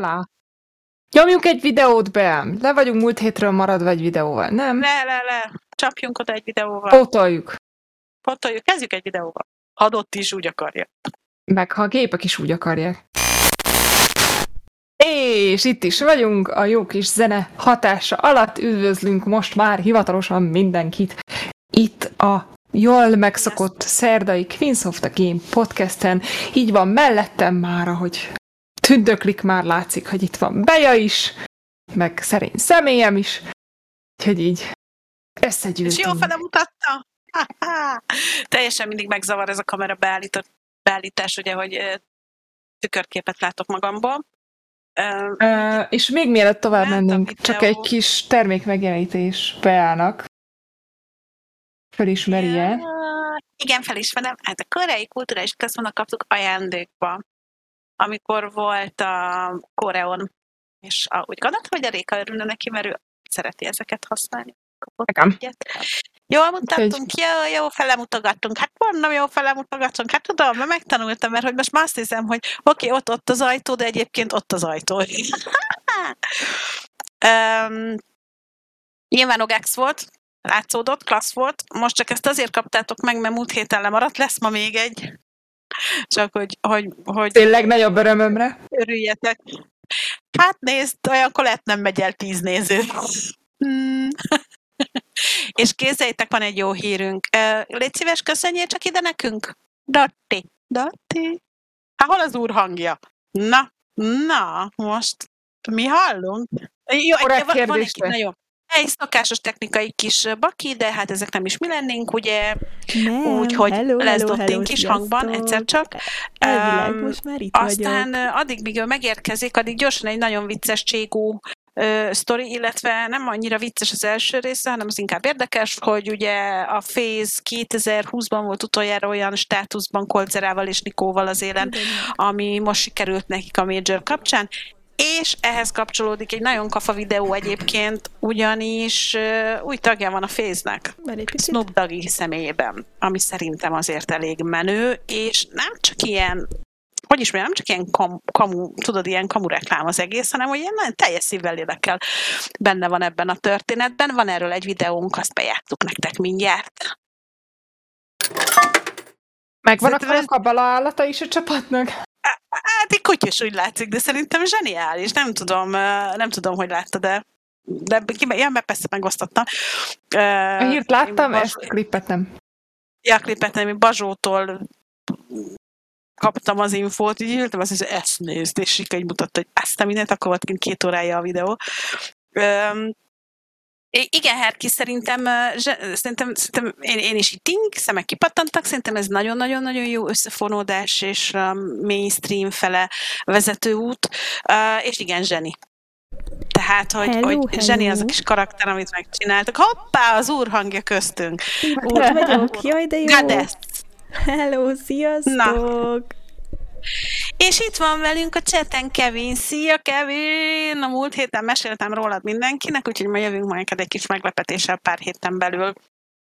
Olá! Nyomjuk egy videót be! Le vagyunk múlt hétről maradva egy videóval, nem? Le, le, le. Csapjunk oda egy videóval. Pótoljuk. Pótoljuk. Kezdjük egy videóval. Adott is úgy akarja. Meg ha a gépek is úgy akarják. És itt is vagyunk a jó kis zene hatása alatt. Üdvözlünk most már hivatalosan mindenkit itt a jól megszokott szerdai Queens of the Game podcasten. Így van mellettem már, ahogy tündöklik már látszik, hogy itt van Beja is, meg szerény személyem is. Úgyhogy így összegyűltünk. És jó fele mutatta? Teljesen mindig megzavar ez a kamera beállított, beállítás, ugye, hogy tükörképet látok magamból. Uh, és még mielőtt tovább mennénk, csak egy kis termékmegjelenítés beállnak. Fölismerje. Ja, Igen, felismerem. Hát a koreai kulturális központnak kaptuk ajándékba, amikor volt a Koreon, és a, úgy gondoltam, hogy a Réka örülne neki, mert ő szereti ezeket használni. Kapott Nekem. egyet. Jól mutattunk, jó, jó fele mutogattunk. Hát mondom, jó fele mutogattunk. Hát tudom, mert megtanultam, mert hogy most már azt hiszem, hogy oké, okay, ott, ott az ajtó, de egyébként ott az ajtó. um, nyilván Ogex volt, látszódott, klassz volt. Most csak ezt azért kaptátok meg, mert múlt héten lemaradt, lesz ma még egy. Csak hogy, hogy, hogy Tényleg nagyobb örömömre. örüljetek. Hát nézd, olyankor lehet nem megy el tíz néző. Hmm. És kézzeljétek, van egy jó hírünk. Légy szíves, köszönjél csak ide nekünk. Datti. Datti. Hát hol az úr hangja? Na, na, most mi hallunk? Jó, Korrekt van, van egy, na jó. Egy szokásos technikai kis baki, de hát ezek nem is mi lennénk, ugye? Úgyhogy lesz hello, kis hangban, egyszer csak. Elvileg Öm, most már itt Aztán vagyok. addig, míg ő megérkezik, addig gyorsan egy nagyon vicces cségó ö, sztori, illetve nem annyira vicces az első része, hanem az inkább érdekes, hogy ugye a Phase 2020-ban volt utoljára olyan státuszban Kolzerával és Nikóval az élen, ami most sikerült nekik a Major kapcsán, és ehhez kapcsolódik egy nagyon kafa videó egyébként, ugyanis új tagja van a picit? Snoop Doggy személyében, ami szerintem azért elég menő, és nem csak ilyen hogy is mondjam, nem csak ilyen kam, kamu, tudod, ilyen kamu reklám az egész, hanem hogy ilyen nagyon teljes szívvel lélekkel benne van ebben a történetben. Van erről egy videónk, azt bejátszuk nektek mindjárt. Megvan a kabala állata is a csapatnak? Hát egy kutyus úgy látszik, de szerintem zseniális. Nem tudom, nem tudom, hogy látta, de de ki, ja, mert persze megosztottam. A hírt láttam, ezt a klippet nem. Ja, klipet nem, én Bazsótól kaptam az infót, így ültem, azt hiszem, ezt nézd, és így mutatta, hogy ezt a mindent, akkor volt kint két órája a videó. Igen, Herki, szerintem, szerintem, szerintem én, én is itt ting, szemek kipattantak, szerintem ez nagyon-nagyon-nagyon jó összefonódás és mainstream fele vezető út, és igen, zseni. Tehát, hogy, Hello, hogy zseni az a hello. kis karakter, amit megcsináltak. Hoppá, az úr hangja köztünk. Itt vagyok, jaj, de jó. Goddess. Hello, sziasztok. És itt van velünk a cseten Kevin. Szia, Kevin! A múlt héten meséltem rólad mindenkinek, úgyhogy ma jövünk majd egy kis meglepetéssel pár héten belül.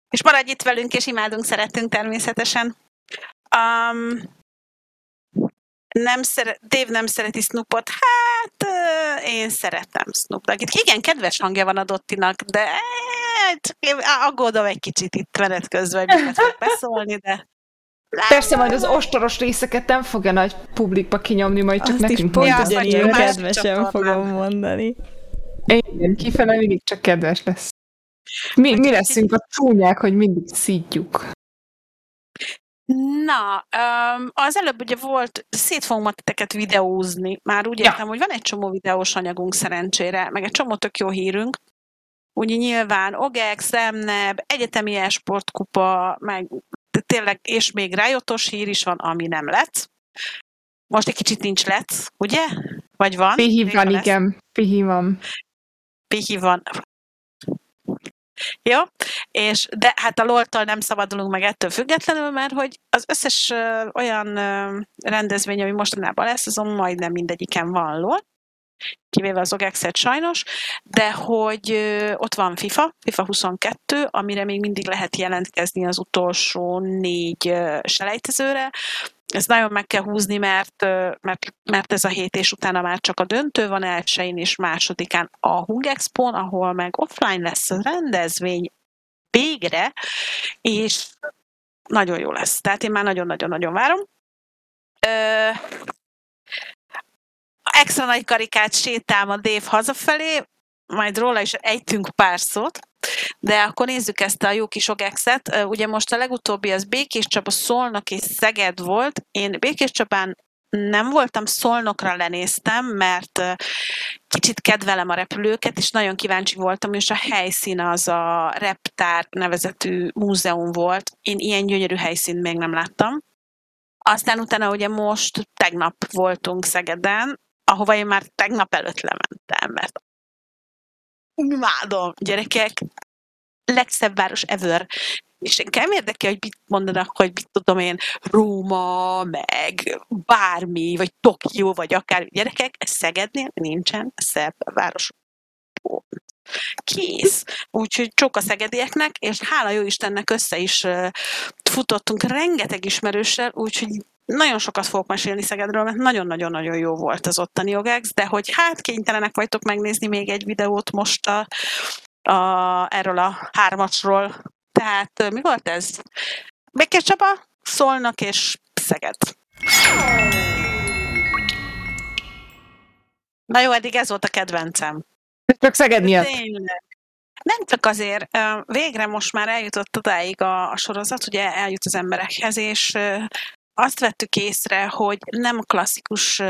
És maradj itt velünk, és imádunk, szeretünk természetesen. Um, nem szeret, Dave nem szereti Snoopot. Hát, én szeretem Snoop Doggit. Igen, kedves hangja van a Dottinak, de hát, aggódom egy kicsit itt menet közben, hogy fog beszólni, de Persze majd az ostoros részeket nem fogja nagy publikba kinyomni, majd csak Azt nekünk pont Ja, ugyanilyen kedvesen fogom mondani. Igen, kifele mindig csak kedves lesz. Mi, mi leszünk a csúnyák, hogy mindig szídjuk. Na, um, az előbb ugye volt, szét fogunk ma titeket videózni. Már úgy Ja. értem, hogy van egy csomó videós anyagunk szerencsére, meg egy csomó tök jó hírünk. Ugye nyilván OGEX, Remneb, egyetemi e-sportkupa, meg tényleg, és még rájotos hír is van, ami nem lett. Most egy kicsit nincs lett, ugye? Vagy van? Pihi van, lesz. igen. Pihi van. Pihi van. Jó? És, de hát a loltól nem szabadulunk meg ettől függetlenül, mert hogy az összes ö, olyan ö, rendezvény, ami mostanában lesz, azon majdnem mindegyiken van lol, kivéve az OGEX-et sajnos, de hogy ott van FIFA, FIFA 22, amire még mindig lehet jelentkezni az utolsó négy selejtezőre, ezt nagyon meg kell húzni, mert, mert, mert ez a hét és utána már csak a döntő van elsőjén és másodikán a Hung expo ahol meg offline lesz a rendezvény végre, és nagyon jó lesz. Tehát én már nagyon-nagyon-nagyon várom. Extra nagy karikát sétálom a Dave hazafelé, majd róla is ejtünk pár szót, de akkor nézzük ezt a jó kis ogexet. Ugye most a legutóbbi az Békés Csaba, Szolnok és Szeged volt. Én Békés Csabán nem voltam, Szolnokra lenéztem, mert kicsit kedvelem a repülőket, és nagyon kíváncsi voltam, és a helyszín az a Reptár nevezetű múzeum volt. Én ilyen gyönyörű helyszínt még nem láttam. Aztán utána ugye most tegnap voltunk Szegeden, ahova én már tegnap előtt lementem, mert imádom, gyerekek, legszebb város ever. És engem érdekel, hogy mit mondanak, hogy mit tudom én, Róma, meg bármi, vagy Tokió, vagy akár gyerekek, ez Szegednél nincsen szebb város. Kész. Úgyhogy csak a szegedieknek, és hála jó Istennek össze is futottunk rengeteg ismerőssel, úgyhogy nagyon sokat fogok mesélni Szegedről, mert nagyon-nagyon-nagyon jó volt az ottani jogex, de hogy hát kénytelenek vagytok megnézni még egy videót most a, a, erről a hármasról. Tehát mi volt ez? Békés Csaba, Szolnak és Szeged. Na jó, eddig ez volt a kedvencem. Csak Szeged miatt. Tényleg. Nem csak azért, végre most már eljutott odáig a, a sorozat, ugye eljut az emberekhez, és azt vettük észre, hogy nem a klasszikus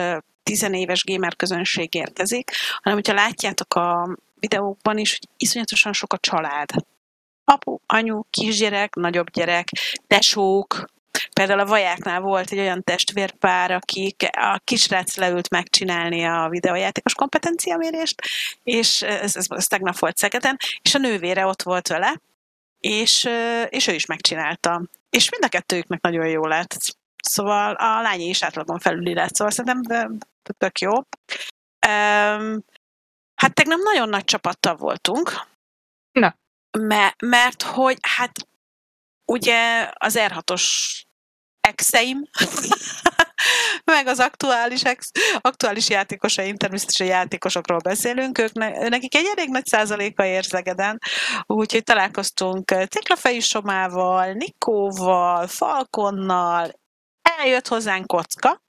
tizenéves gamer közönség érkezik, hanem hogyha látjátok a videókban is, hogy iszonyatosan sok a család. Apu, anyu, kisgyerek, nagyobb gyerek, tesók, Például a vajáknál volt egy olyan testvérpár, akik a kisrác leült megcsinálni a videójátékos kompetenciamérést, és ez, ez, ez tegnap volt Szegeden, és a nővére ott volt vele, és, és ő is megcsinálta. És mind a kettőjüknek nagyon jó lett. Szóval a lányi is átlagon felüli lett, szóval szerintem tök jó. Um, hát tegnap nagyon nagy csapattal voltunk. Na. Mert, mert hogy hát ugye az R6-os exeim, meg az aktuális, ex, aktuális játékosaim, természetesen játékosokról beszélünk, ők ne, nekik egy elég nagy százaléka érzegeden, úgyhogy találkoztunk Ciklafejű Somával, Nikóval, Falkonnal, eljött hozzánk kocka,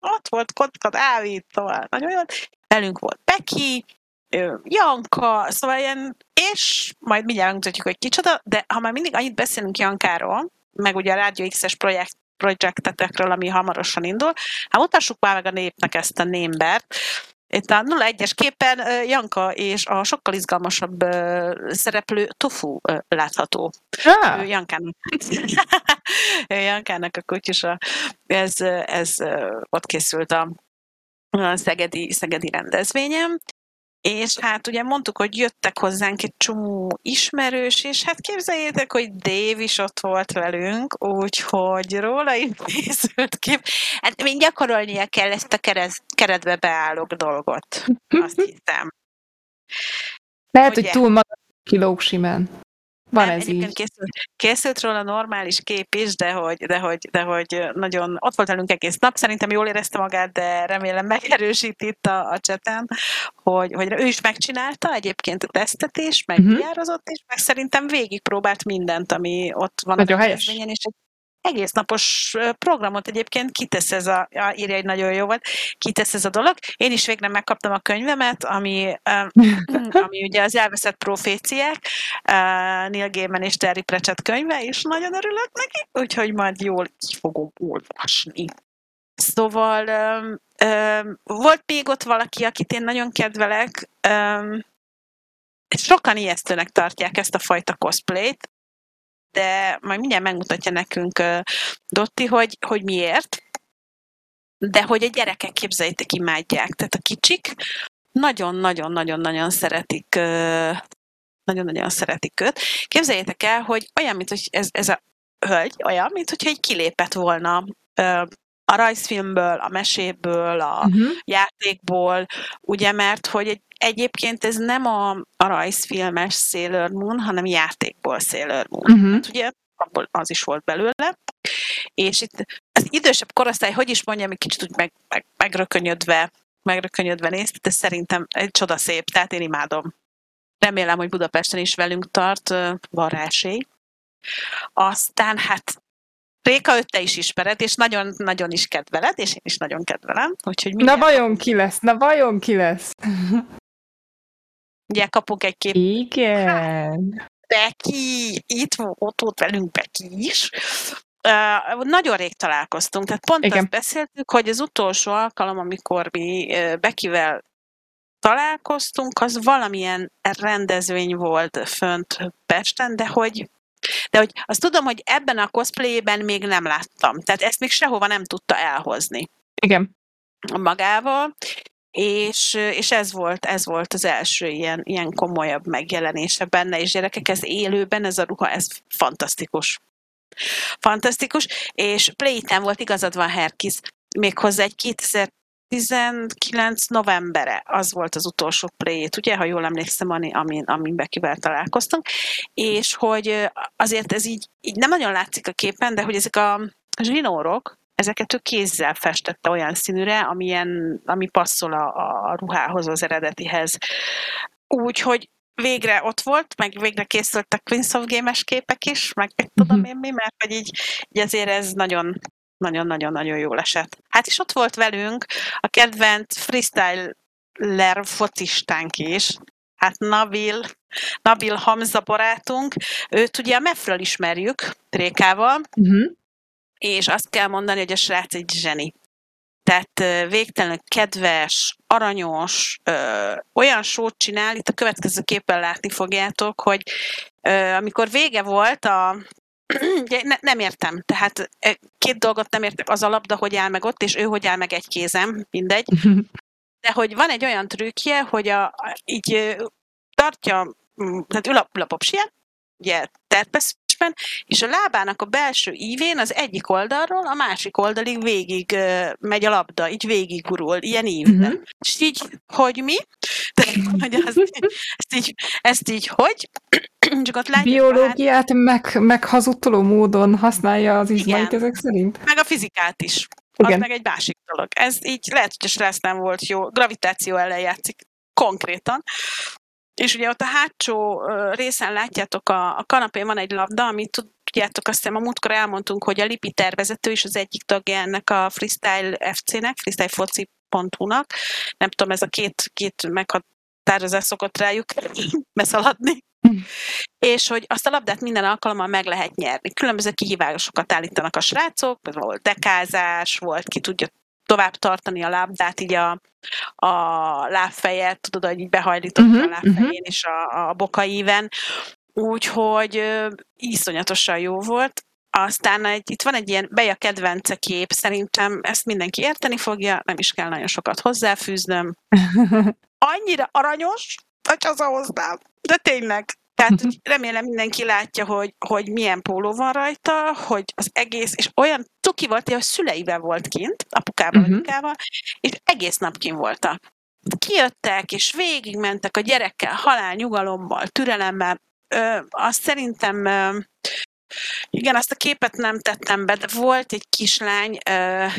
ott volt kocka, Dávid, szóval nagyon jó. Velünk volt Peki, Janka, szóval ilyen, és majd mindjárt mutatjuk, hogy kicsoda, de ha már mindig annyit beszélünk Jankáról, meg ugye a Rádió X-es projekt, projektetekről, ami hamarosan indul, hát mutassuk már meg a népnek ezt a némbert. Itt a 01-es képen Janka és a sokkal izgalmasabb szereplő Tofu látható. Ah. Jankának. Jankának a kutyusa. Ez, ez ott készült a, a szegedi, szegedi rendezvényem, és hát ugye mondtuk, hogy jöttek hozzánk egy csomó ismerős, és hát képzeljétek, hogy Dave is ott volt velünk, úgyhogy róla is készült kép. Hát még gyakorolnia kell ezt a kerez, keretbe beállók dolgot, azt hiszem. Lehet, ugye? hogy túl magas kilók simán. Van nem, ez így. Készült, készült róla normális kép is, de hogy, de, hogy, de hogy nagyon ott volt velünk egész nap, szerintem jól érezte magát, de remélem megerősít itt a, a cseten, hogy, hogy ő is megcsinálta egyébként a tesztet is, meg uh-huh. is, meg szerintem végigpróbált mindent, ami ott van nagyon a helyes. és egy egész napos programot egyébként kitesz ez a, írja egy nagyon jó volt, kitesz ez a dolog. Én is végre megkaptam a könyvemet, ami, ami ugye az elveszett proféciák, Neil Gaiman és Terry Pratchett könyve, és nagyon örülök neki, úgyhogy majd jól ki fogom olvasni. Szóval um, um, volt még ott valaki, akit én nagyon kedvelek, um, sokan ijesztőnek tartják ezt a fajta cosplayt, de majd mindjárt megmutatja nekünk Dotti, hogy, hogy miért. De hogy a gyerekek képzeljétek, imádják. Tehát a kicsik nagyon-nagyon-nagyon-nagyon szeretik nagyon-nagyon szeretik őt. Képzeljétek el, hogy olyan, mint hogy ez, ez a hölgy, olyan, mint hogyha egy kilépett volna a rajzfilmből, a meséből, a uh-huh. játékból, ugye, mert hogy egy, egyébként ez nem a, a rajzfilmes Sailor Moon, hanem játékból Sailor Moon. Uh-huh. Hát ugye abból az is volt belőle. és itt az idősebb korosztály, hogy is mondjam, egy kicsit úgy meg, meg, megrökönyödve, megrökönyödve nézte, de szerintem egy csoda szép, tehát én imádom. Remélem, hogy Budapesten is velünk tart, van rá esély. Aztán hát Réka ötte is ismered, és nagyon-nagyon is kedveled, és én is nagyon kedvelem. Úgyhogy na vajon ki lesz? Na vajon ki lesz? Ugye kapunk egy kép. Igen. Becky, itt volt, ott velünk Becky is. Uh, nagyon rég találkoztunk, tehát pont Igen. azt beszéltük, hogy az utolsó alkalom, amikor mi uh, Bekivel találkoztunk, az valamilyen rendezvény volt fönt Pesten, de hogy de hogy azt tudom, hogy ebben a cosplayben még nem láttam. Tehát ezt még sehova nem tudta elhozni. Igen. Magával, és, és ez volt, ez volt az első ilyen, ilyen komolyabb megjelenése benne, és gyerekek, ez élőben, ez a ruha, ez fantasztikus. Fantasztikus, és Playtime volt igazad van Herkis, méghozzá egy 2019 novembere, az volt az utolsó play ugye, ha jól emlékszem, amin, amin Bekivel találkoztunk, és hogy azért ez így, így nem nagyon látszik a képen, de hogy ezek a zsinórok, ezeket ő kézzel festette olyan színűre, amilyen, ami passzol a, a ruhához, az eredetihez. Úgyhogy végre ott volt, meg végre készültek Queens of Game-es képek is, meg meg tudom mhm. én mi, mert hogy így, így azért ez nagyon nagyon-nagyon-nagyon jól esett. Hát is ott volt velünk a kedvenc freestyler focistánk is, hát Nabil, Nabil Hamza barátunk, őt ugye a Mefről ismerjük, Trékával, uh-huh és azt kell mondani, hogy a srác egy zseni. Tehát végtelenül kedves, aranyos, ö, olyan sót csinál, itt a következő képen látni fogjátok, hogy ö, amikor vége volt a ne, nem értem. Tehát két dolgot nem értek. Az a labda, hogy áll meg ott, és ő hogy áll meg egy kézem, mindegy. De hogy van egy olyan trükkje, hogy a, így tartja, tehát ül a, ül a popsien, ugye terpeszben, és a lábának a belső ívén az egyik oldalról a másik oldalig végig megy a labda, így végig gurul, ilyen ívben. Uh-huh. És így, hogy mi? De, hogy azt, ezt, így, ezt így, hogy? Csak ott Biológiát hát, meg, meghazudtoló módon használja az izmait ezek szerint? Meg a fizikát is. Igen. Az meg egy másik dolog. Ez így lehet, hogy a stressz nem volt jó. Gravitáció ellen játszik konkrétan. És ugye ott a hátsó részen látjátok, a, a kanapén van egy labda, amit tudjátok, azt hiszem a múltkor elmondtunk, hogy a Lipi tervezető is az egyik tagja ennek a Freestyle FC-nek, freestylefoci.hu-nak. Nem tudom, ez a két, két meghatározás szokott rájuk beszaladni. És hogy azt a labdát minden alkalommal meg lehet nyerni. Különböző kihívásokat állítanak a srácok, volt dekázás, volt ki tudja tovább tartani a lábdát így a, a lábfejet, tudod, hogy így behajlított uh-huh, a lábfején uh-huh. és a, a bokaíven. Úgyhogy uh, iszonyatosan jó volt. Aztán egy, itt van egy ilyen Beja kedvence kép, szerintem ezt mindenki érteni fogja, nem is kell nagyon sokat hozzáfűznöm. Annyira aranyos, hogy hazahoznám. De tényleg, tehát hogy remélem mindenki látja, hogy, hogy milyen póló van rajta, hogy az egész, és olyan cuki volt, hogy a szüleivel volt kint, apukával, uh-huh. anyukával, és egész nap kint voltak. Kijöttek, és végigmentek a gyerekkel, halál nyugalommal, türelemmel. Ö, azt szerintem ö, igen, azt a képet nem tettem be, de volt egy kislány,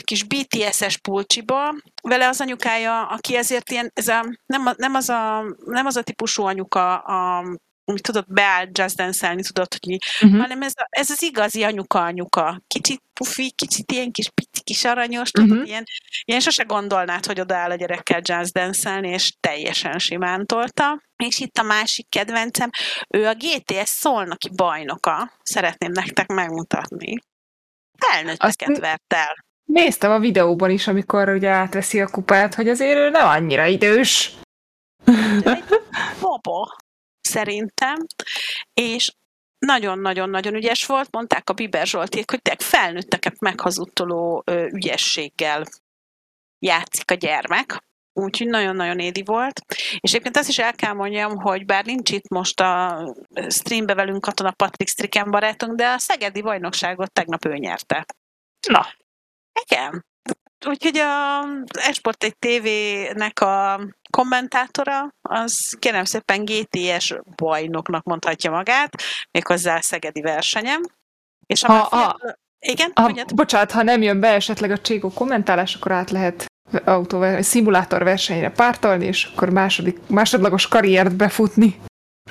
kis BTS-es pulcsiba, vele az anyukája, aki ezért ilyen, ez a, nem, nem, az a, nem az a típusú anyuka, a, úgy tudod, beáll jazz dance tudod, hogy uh-huh. hanem ez, a, ez az igazi anyuka-anyuka. Kicsit pufi, kicsit ilyen kis pici kis aranyos, uh-huh. tudod, ilyen, ilyen sose gondolnád, hogy odaáll a gyerekkel jazz dance és teljesen simán tolta. És itt a másik kedvencem, ő a GTS szolnoki bajnoka. Szeretném nektek megmutatni. Felnőtteket Azt vert el. Néztem a videóban is, amikor ugye átveszi a kupát, hogy azért ő nem annyira idős. Egy baba szerintem, és nagyon-nagyon-nagyon ügyes volt, mondták a Biber Zsolték, hogy tényleg felnőtteket meghazudtoló ügyességgel játszik a gyermek, úgyhogy nagyon-nagyon édi volt. És egyébként azt is el kell mondjam, hogy bár nincs itt most a streambe velünk Katona Patrik Striken barátunk, de a Szegedi bajnokságot tegnap ő nyerte. Na. Igen. Úgyhogy a Esport egy TV-nek a kommentátora, az kérem szépen GTS bajnoknak mondhatja magát, méghozzá a szegedi versenyem. És a, ha, a, Igen, Ah, mondjad. bocsánat, ha nem jön be esetleg a Cségó kommentálás, akkor át lehet autó, szimulátor versenyre pártolni, és akkor második, másodlagos karriert befutni.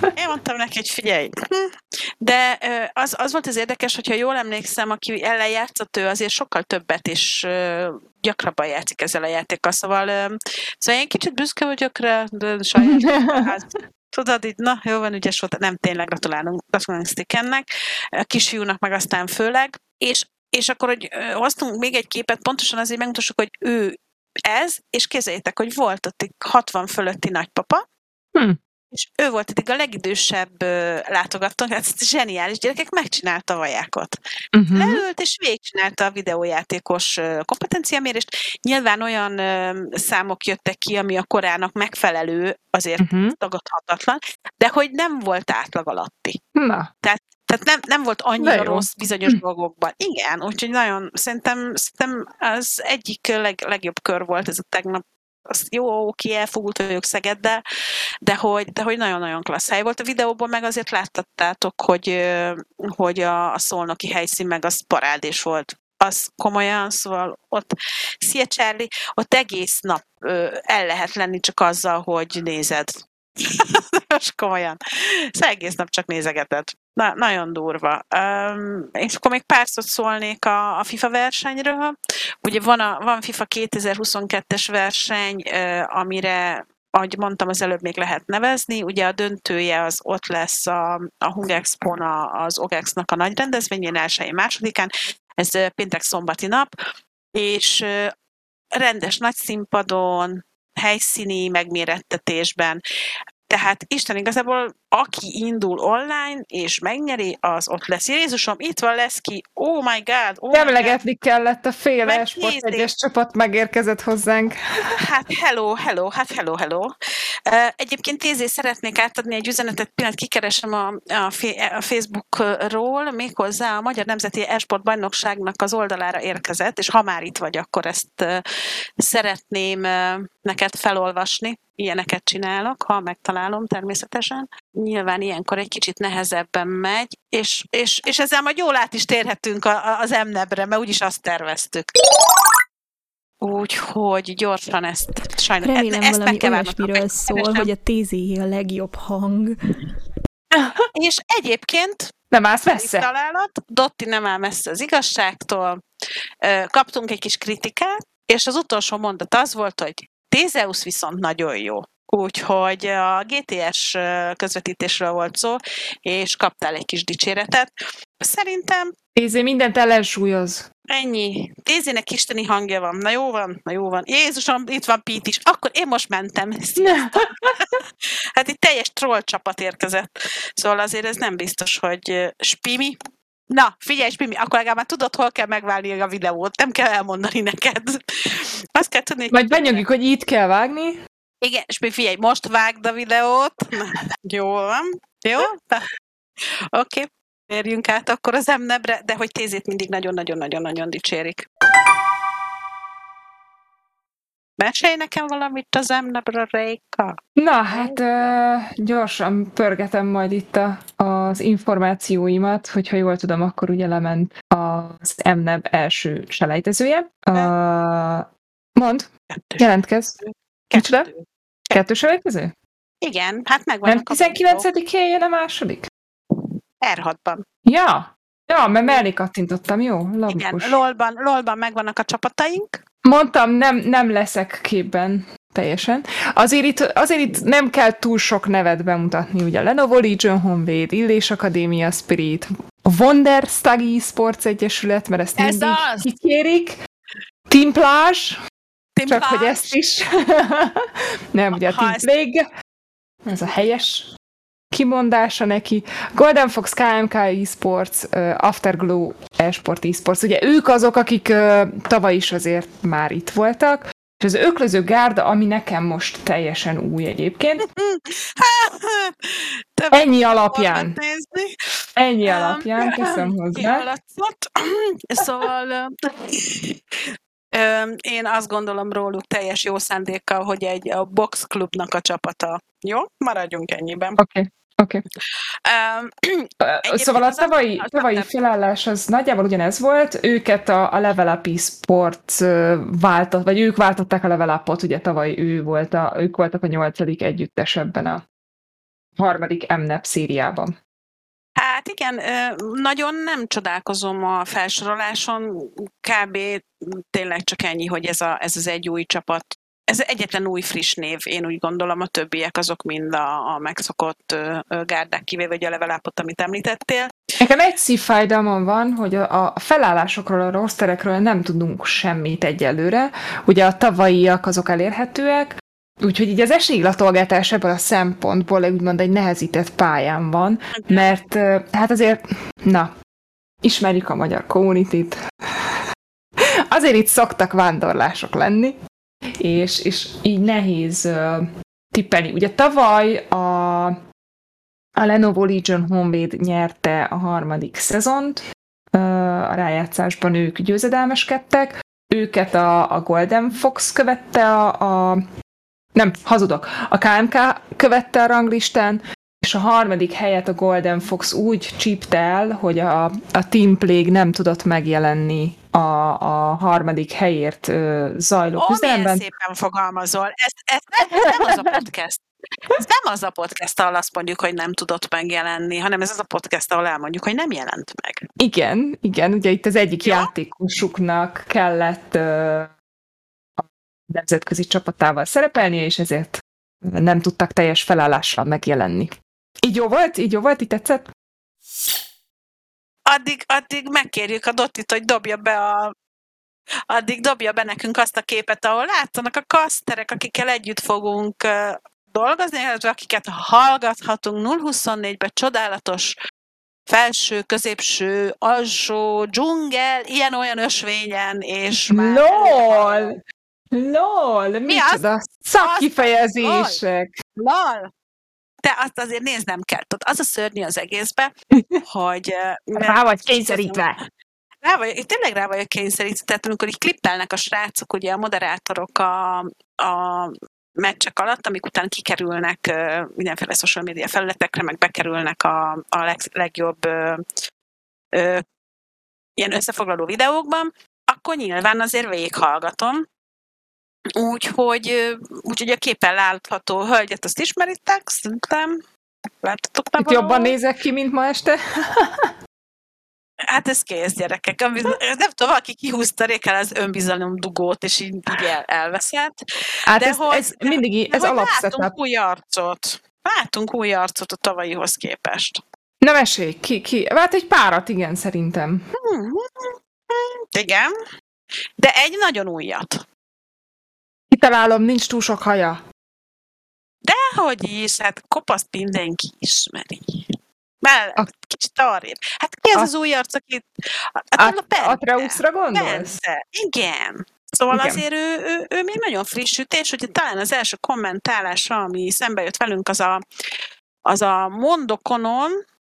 Én mondtam neki, hogy figyelj. Hm. De az, az volt az érdekes, hogyha jól emlékszem, aki ellen játszott, ő azért sokkal többet ö, gyakrabban játszik ezzel a játékkal. Szóval, szóval én kicsit büszke vagyok rá, de saját hát, Tudod, így, na, jó van, ügyes volt, nem tényleg gratulálunk, gratulálunk Stickennek, a kisfiúnak meg aztán főleg, és, és akkor, hogy hoztunk még egy képet, pontosan azért megmutassuk, hogy ő ez, és képzeljétek, hogy volt ott egy 60 fölötti nagypapa, Hm. És ő volt eddig a legidősebb látogatónk, hát zseniális gyerekek, megcsinálta a vajákot. Uh-huh. Leült és végigcsinálta a videójátékos kompetenciamérést. Nyilván olyan számok jöttek ki, ami a korának megfelelő, azért Uh-huh. tagadhatatlan, de hogy nem volt átlag alatti. Na, Tehát nem, nem volt annyira rossz bizonyos dolgokban. Igen, úgyhogy nagyon, szerintem, szerintem az egyik leg, legjobb kör volt ez a tegnap. Az jó, oké, elfogult vagyok Szegeddel, de hogy, de hogy nagyon-nagyon klassz hely volt. A videóban meg azért láttattátok, hogy, hogy a, a szolnoki helyszín meg az parádés volt. Az komolyan, szóval ott, szia Charlie, ott egész nap ö, el lehet lenni csak azzal, hogy nézed. Most komolyan. Szóval egész nap csak nézegeted. Na, nagyon durva. Um, és akkor még pár szót szólnék a, a FIFA versenyről. Ugye van, a, van FIFA 2022-es verseny, uh, amire ahogy mondtam, az előbb még lehet nevezni. Ugye a döntője az ott lesz a, a Hungexpon, az OGEX-nak a nagy rendezvényén, elsőjén, másodikán. Ez péntek szombati nap, és rendes nagy színpadon, helyszíni megmérettetésben. Tehát Isten igazából, aki indul online és megnyeri, az ott lesz. Jézusom, itt van lesz ki. Oh my god! Oh my god. emlegetni kellett a fél esport egyes csapat megérkezett hozzánk. Hát hello, hello, hát hello, hello. Egyébként Tézé szeretnék átadni egy üzenetet, pillanat kikeresem a, a, a Facebookról, méghozzá a Magyar Nemzeti Esport Bajnokságnak az oldalára érkezett, és ha már itt vagy, akkor ezt szeretném neked felolvasni. Ilyeneket csinálok, ha megtalálom természetesen. Nyilván ilyenkor egy kicsit nehezebben megy, és, és, és ezzel majd jól át is térhetünk a, a- az emnebre, mert úgyis azt terveztük. Úgyhogy gyorsan ezt sajnos Remélem ezt valami meg kell várnom, olyasmiről hogy szól, hogy a tézé a legjobb hang. És egyébként Nem állsz messze? találat, Dotti nem áll messze az igazságtól, kaptunk egy kis kritikát, és az utolsó mondat az volt, hogy Tézeus viszont nagyon jó. Úgyhogy a GTS közvetítésről volt szó, és kaptál egy kis dicséretet. Szerintem Nézzé, mindent ellensúlyoz. Ennyi. Tézének isteni hangja van. Na jó van, na jó van. Jézusom, itt van Pete is. Akkor én most mentem. Hát itt teljes troll csapat érkezett. Szóval azért ez nem biztos, hogy Spimi. Na, figyelj, Spimi, akkor legalább már tudod, hol kell megválni a videót. Nem kell elmondani neked. Azt kell tudni, hogy Majd benyögjük, hogy itt kell vágni. igen, és még figyelj, most vágd a videót. Na, jó van. Jó? Oké. Okay. Érjünk át akkor az emnebre, de hogy tézét mindig nagyon-nagyon-nagyon-nagyon dicsérik. Mesélj nekem valamit az emnebre, Réka. Na, hát gyorsan pörgetem majd itt a, az információimat, hogyha jól tudom, akkor ugye lement az MNEB első selejtezője. Uh, mond, Kettős. jelentkez. Micsoda? Kettő. Kettő selejtező? Igen, hát megvan Nem 19-én jön a második? R6-ban. Ja, ja, mert mellé kattintottam, jó, Igen, logikus. LOL-ban, LOL-ban megvannak a csapataink. Mondtam, nem, nem leszek képben teljesen. Azért itt, azért itt nem kell túl sok nevet bemutatni, ugye Lenovo Legion Honvéd, Illés Akadémia Spirit, Wonder Stagi Sports Egyesület, mert ezt Ez mindig az! kikérik, Team Plage, Team csak hogy Plage. ezt is. nem, ugye a Team Plague, ez a helyes kimondása neki. Golden Fox KMK eSports, Afterglow eSport eSports, ugye ők azok, akik tavaly is azért már itt voltak, és az öklöző gárda, ami nekem most teljesen új egyébként, Több ennyi alapján, ennyi alapján, teszem hozzá. Szóval én azt gondolom róluk teljes jó szándékkal, hogy egy a Box Clubnak a csapata. Jó? Maradjunk ennyiben. Oké. Okay. Oké. Um, Okay. Szóval a tavalyi, tavalyi felállás az nagyjából ugyanez volt, őket a, a Level Up Sport váltott, vagy ők váltották a Level Up-ot, ugye tavaly ő volt a, ők voltak a nyolcadik együttes ebben a harmadik MNEP szériában. Hát igen, nagyon nem csodálkozom a felsoroláson, kb. tényleg csak ennyi, hogy ez, a, ez az egy új csapat ez egyetlen új friss név, én úgy gondolom, a többiek azok mind a, a megszokott gárdák kivéve, vagy a levelápot, amit említettél. Nekem egy szívfájdalmam van, hogy a, a felállásokról, a rosterekről nem tudunk semmit egyelőre. Ugye a tavalyiak azok elérhetőek, Úgyhogy így az esélylatolgatás ebből a szempontból úgymond egy nehezített pályán van, mert hát azért, na, ismerjük a magyar community Azért itt szoktak vándorlások lenni, és, és így nehéz uh, tippelni. Ugye tavaly a, a Lenovo Legion Honvéd nyerte a harmadik szezont, uh, a rájátszásban ők győzedelmeskedtek, őket a, a Golden Fox követte a, a nem, hazudok. A KMK követte a ranglistán, és a harmadik helyet a Golden Fox úgy csípte el, hogy a, a Team Plague nem tudott megjelenni a, a harmadik helyért ö, zajló oh, küzdelemben. szépen fogalmazol. Ez, ez, ez nem az a podcast. Ez nem az a podcast, ahol azt mondjuk, hogy nem tudott megjelenni, hanem ez az a podcast, ahol elmondjuk, hogy nem jelent meg. Igen, igen, ugye itt az egyik ja? játékosuknak kellett ö, a nemzetközi csapatával szerepelnie, és ezért nem tudtak teljes felállással megjelenni. Így jó volt? Így jó volt? Így tetszett? Addig, addig megkérjük a Dottit, hogy dobja be a addig dobja be nekünk azt a képet, ahol látszanak a kaszterek, akikkel együtt fogunk dolgozni, illetve akiket hallgathatunk 024-ben csodálatos felső, középső, alsó, dzsungel, ilyen-olyan ösvényen, és már... LOL! LOL! Mi Micsoda szakkifejezések! LOL! De azt azért néznem kell. Tudod, az a szörnyű az egészbe, hogy... Rá vagy kényszerítve. Rá vagy, tényleg rá vagyok kényszerítve, tehát amikor így klippelnek a srácok, ugye a moderátorok a, a meccsek alatt, amik után kikerülnek mindenféle social media felületekre, meg bekerülnek a, a leg, legjobb uh, uh, ilyen összefoglaló videókban, akkor nyilván azért végighallgatom, Úgyhogy, úgyhogy a képen látható hölgyet azt ismeritek, szerintem. Láttatok már jobban nézek ki, mint ma este? Hát ez kész, gyerekek. Nem tudom, valaki kihúzta rékel az önbizalom dugót, és így, így el, elveszett. Hát de ez, hogy, ez mindig ez alapszetup. Látunk új arcot. Látunk új arcot a tavalyihoz képest. Nem esély, ki, ki. Hát egy párat, igen, szerintem. Hmm. Igen. De egy nagyon újat. Kitalálom, nincs túl sok haja. Dehogy is, hát kopaszt mindenki ismeri. Mellett, a... kicsit arrébb. Hát ki az a... az új arc, akit... Hát, a, Atreuszra gondolsz? Bence. Igen. Szóval Igen. azért ő, ő, ő még nagyon friss ütés, hogy talán az első kommentálása, ami szembe jött velünk, az a, az a mondokonon.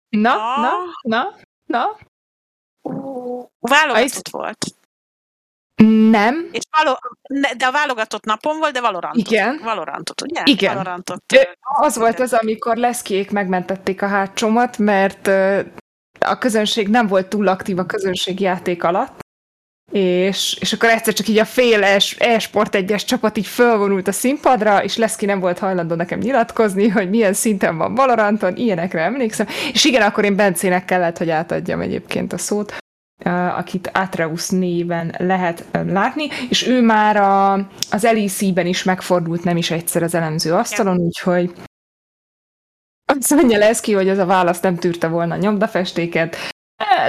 Na, a... na, na, na. Válogatott volt. Nem. És való, de a válogatott napon volt, de Valorantot. Igen. Valorantot, ugye? Igen. Valorantot, az volt az, amikor Leszkék megmentették a hátsómat, mert a közönség nem volt túl aktív a közönség játék alatt, és, és akkor egyszer csak így a fél e-sport egyes csapat így fölvonult a színpadra, és Leszki nem volt hajlandó nekem nyilatkozni, hogy milyen szinten van Valoranton, ilyenekre emlékszem, és igen, akkor én Bencének kellett, hogy átadjam egyébként a szót akit Atreus néven lehet látni, és ő már a, az LEC-ben is megfordult nem is egyszer az elemző asztalon, úgyhogy azt mondja Leszki, hogy az a válasz nem tűrte volna a nyomdafestéket,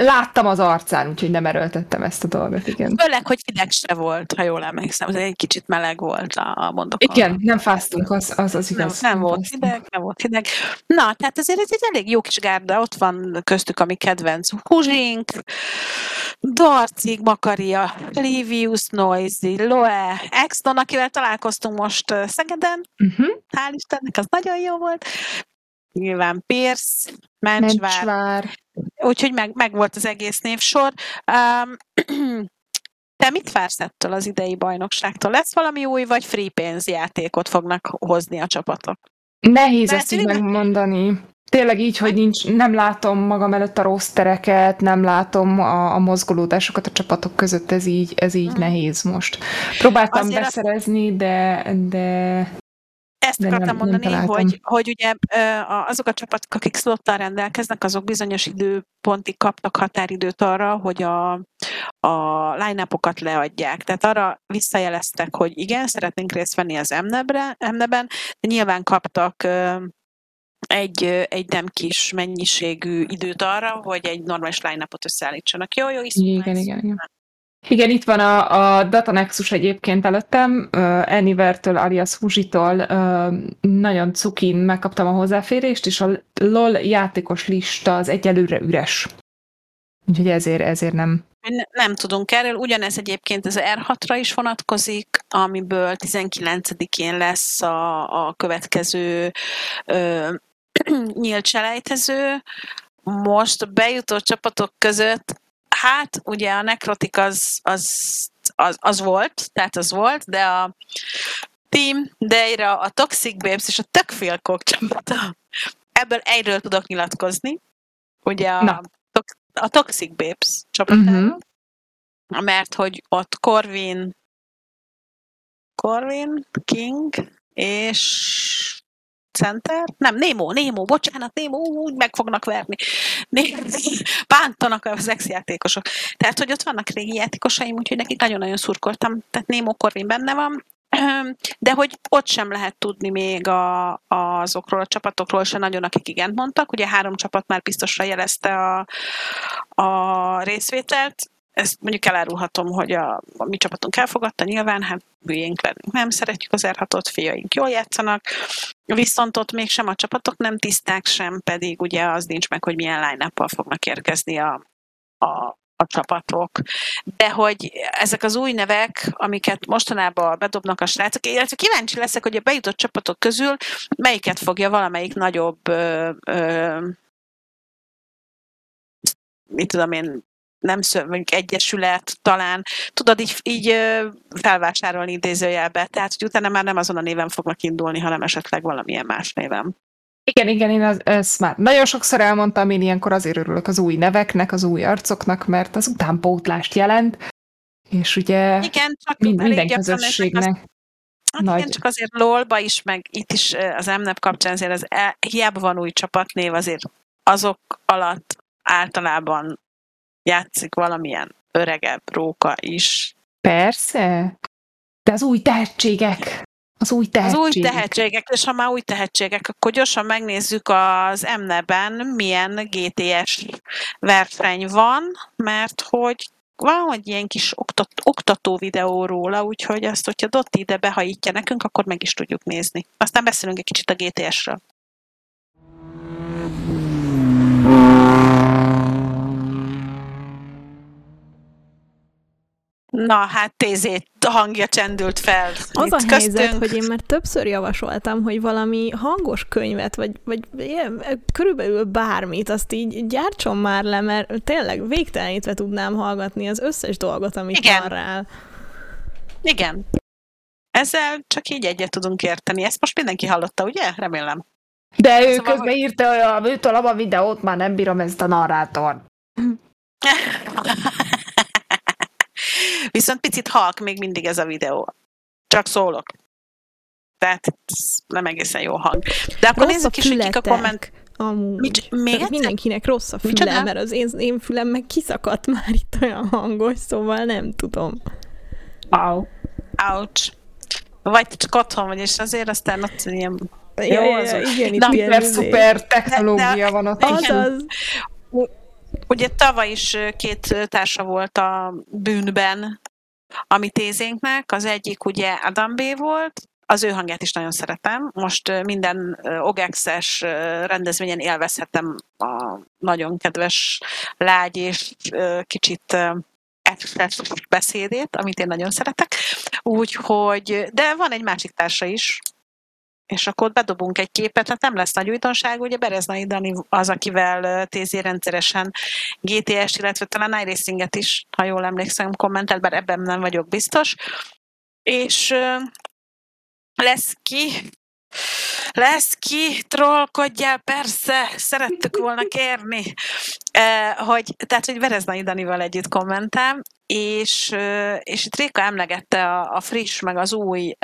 Láttam az arcán, úgyhogy nem erőltettem ezt a dolgot, igen. Főleg, hogy hideg se volt, ha jól emlékszem, az egy kicsit meleg volt a, a mondok. Igen, nem fáztunk, az, az, az igaz. Nem, nem, volt fáztunk. hideg, nem volt hideg. Na, tehát azért ez egy elég jó kis gárda, ott van köztük a mi kedvenc Huzsink, Darcig, Makaria, Livius, Noisy, Loe, Exton, akivel találkoztunk most Szegeden, uh-huh. hál' Istennek, az nagyon jó volt. Nyilván Pierce, Mencsvár, Mencsvár úgyhogy meg, meg volt az egész névsor. Um, te mit vársz ettől az idei bajnokságtól? Lesz valami új, vagy free pénzjátékot fognak hozni a csapatok? Nehéz ezt így megmondani. tényleg így, hogy nincs, nem látom magam előtt a rostereket, nem látom a, a mozgolódásokat a csapatok között, ez így, ez így Mhm. nehéz most. Próbáltam Azért beszerezni, de, de Nem- akartam nem mondani, találtam. hogy, hogy ugye azok a csapatok, akik slottal rendelkeznek, azok bizonyos időpontig kaptak határidőt arra, hogy a, a line-upokat leadják. Tehát arra visszajeleztek, hogy igen, szeretnénk részt venni az MNEB-re, MNEB-en, de nyilván kaptak egy, egy nem kis mennyiségű időt arra, hogy egy normális line-upot összeállítsanak. Jó, jó, iszonyú igen, nice. igen, igen. Igen, itt van a, a Data Nexus egyébként előttem, uh, Anyvertől alias Fuzsitól uh, nagyon cukin megkaptam a hozzáférést, és a LOL játékos lista az egyelőre üres. Úgyhogy ezért, ezért nem. Ne- Nem tudunk erről, ugyanez egyébként az R6-ra is vonatkozik, amiből 19-én lesz a, a következő nyílt selejtező. Most bejutó csapatok között, hát ugye a Necrotic az, az, az, az volt, tehát az volt, de a Team, Deira, a Toxic Babes és a Tökfilkok csapata, ebből egyről tudok nyilatkozni, ugye a, Na. A Toxic Babes csapatáról, Mhm. mert hogy ott Corvin, Corvin, King és Center? Nem, Nemo, Nemo, bocsánat, Nemo, úgy meg fognak verni. Né- Bántanak az ex-játékosok. Tehát, hogy ott vannak régi játékosaim, úgyhogy nekik nagyon-nagyon szurkoltam. Tehát Nemo Corvin benne van. De hogy ott sem lehet tudni még a, azokról a csapatokról se nagyon, akik igent mondtak. Ugye három csapat már biztosra jelezte a, a részvételt. Ezt mondjuk elárulhatom, hogy a, a mi csapatunk elfogadta, nyilván, hát bülyénk lennünk. Nem szeretjük az r fiaink jól játszanak, viszont ott mégsem a csapatok nem tiszták sem, pedig ugye az nincs meg, hogy milyen line fognak érkezni a, a, a csapatok. De hogy ezek az új nevek, amiket mostanában bedobnak a srácok, illetve kíváncsi leszek, hogy a bejutott csapatok közül melyiket fogja valamelyik nagyobb ö, ö, mit tudom én, nem szö, mondjuk egyesület talán, tudod így, így felvásárolni idézőjelbe, tehát hogy utána már nem azon a néven fognak indulni, hanem esetleg valamilyen más néven. Igen, igen, én az, ezt már nagyon sokszor elmondtam, én ilyenkor azért örülök az új neveknek, az új arcoknak, mert az utánpótlást jelent, és ugye Igen, csak mind, minden ezek az közösségnek. Hát Nagy- igen, csak azért LOL-ba is, meg itt is az MNEP kapcsán azért az e, hiába van új csapatnév, azért azok alatt általában játszik valamilyen öregebb róka is. Persze, de az új tehetségek, az új Az tehetségek. új tehetségek, és ha már új tehetségek, akkor gyorsan megnézzük az MNEB-en milyen GTS verseny van, mert hogy van egy ilyen kis oktat, oktató videó róla, úgyhogy azt, hogyha Dotti ide behajítja nekünk, akkor meg is tudjuk nézni. Aztán beszélünk egy kicsit a GTS-ről. Na, hát tézét hangja csendült fel. Az itt a helyzet, köztünk. hogy én már többször javasoltam, hogy valami hangos könyvet, vagy, vagy ilyen, körülbelül bármit, azt így gyártson már le, mert tényleg végtelenítve tudnám hallgatni az összes dolgot, amit Igen. narrál. Igen. Ezzel csak így egyet tudunk érteni. Ezt most mindenki hallotta, ugye? Remélem. De ő Szóval, közben írta, hogy őtől a videót már nem bírom ezt a narrátor. Viszont picit halk még mindig ez a videó. Csak szólok. Tehát ez nem egészen jó hang. De akkor Rossz nézzük is, hogy kik a komment... Amúgy. Mit- még egyszer? mindenkinek rossz a füle, Micsoda? mert az én, én fülem meg kiszakadt már itt olyan hangos, szóval nem tudom. Wow. Ouch. Vagy csak otthon vagy, és azért aztán ott ilyen... Ja, Jó, az- ja, igen, itt Na, ilyen Szuper, izé. szuper technológia De- van ott. Igen. Azaz. Ugye tavaly is két társa volt a bűnben a mi tézénknek. Az egyik ugye Adam B. volt, az ő hangját is nagyon szeretem. Most minden OGEX-es rendezvényen élvezhetem a nagyon kedves, lágy és kicsit ö, exces beszédét, amit én nagyon szeretek. Úgyhogy, de van egy másik társa is, és akkor bedobunk egy képet, hát nem lesz nagy újdonság, ugye Bereznai Dani az, akivel TZ rendszeresen GTS, illetve talán iRacinget is, ha jól emlékszem, kommentelt, bár ebben nem vagyok biztos. És lesz ki lesz ki, trollkodjál, persze, szerettük volna kérni. Hogy, tehát, hogy Vereznai Danival együtt kommentem, és, és itt Réka emlegette a, a friss, meg az új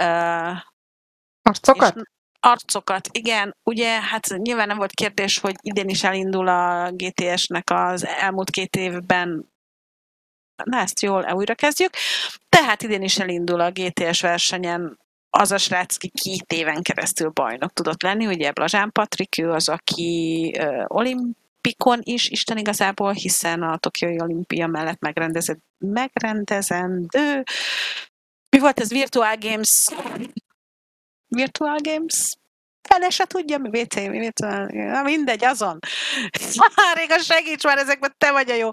Arcokat? és arcokat, igen. Ugye, hát nyilván nem volt kérdés, hogy idén is elindul a GTS-nek az elmúlt két évben Na, ezt jól újra kezdjük. Tehát idén is elindul a GTS versenyen az a srác, aki két éven keresztül bajnok tudott lenni, ugye Blazsán Patrik, ő az, aki olimpikon is, Isten igazából, hiszen a Tokiói olimpia mellett megrendezett, megrendezendő. Mi volt ez? Virtual Games? Virtual Games? Fele se tudja, mi VC, mi VC, na mindegy, azon. Réga, segíts már ezekben, te vagy a jó.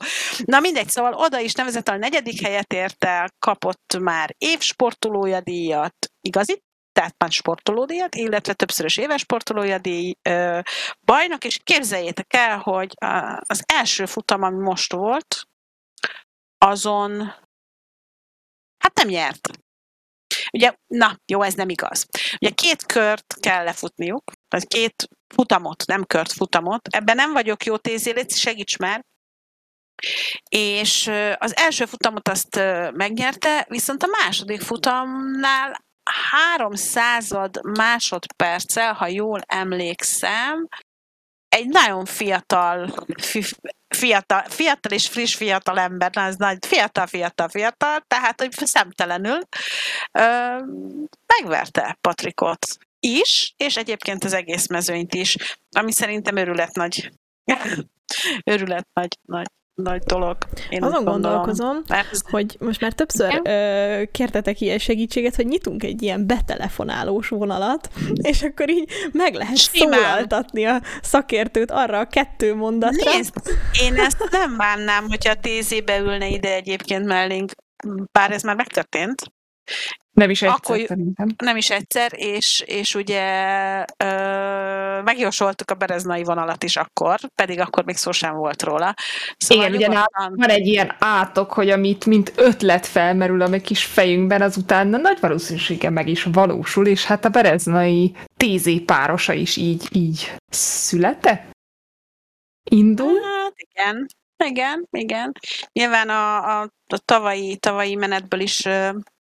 Na mindegy, szóval oda is nevezett a negyedik helyet ért el, kapott már évsportolója díjat, igazi, tehát már sportolódíjat, illetve többszörös éves sportolója díj ö, bajnok, és képzeljétek el, hogy a, az első futam, ami most volt, azon hát nem nyert. Ugye, na, jó, ez nem igaz. Ugye két kört kell lefutniuk, vagy két futamot, nem kört, futamot. Ebben nem vagyok jó tézé, segíts már. És az első futamot azt megnyerte, viszont a második futamnál három század másodperccel, ha jól emlékszem, egy nagyon fiatal, fiatal, fiatal és friss fiatal ember, na, ez nagy, fiatal, fiatal, fiatal, tehát, hogy szemtelenül ö, megverte Patrikot is, és egyébként az egész mezőnyt is, ami szerintem örület nagy. örület nagy, nagy nagy dolog. Én Azon gondolkozom, mert... hogy most már többször ö, kértetek ilyen segítséget, hogy nyitunk egy ilyen betelefonálós vonalat, és akkor így meg lehet Simán. szólaltatni a szakértőt arra a kettő mondatra. Nézd, én ezt nem bánnám, hogyha a tézébe ülne ide egyébként mellénk, bár ez már megtörtént, nem is egyszer, Akkor, szerintem. Nem is egyszer, és, és ugye ö, megjósoltuk a bereznai vonalat is akkor, pedig akkor még szó sem volt róla. Szóval Igen, ugye van egy ilyen átok, hogy amit mint ötlet felmerül a mi kis fejünkben, azután nagy valószínűsége meg is valósul, és hát a bereznai tízé párosa is így, így születe? Indul? Hát igen, igen, igen. Nyilván a, a, a tavalyi, tavalyi menetből is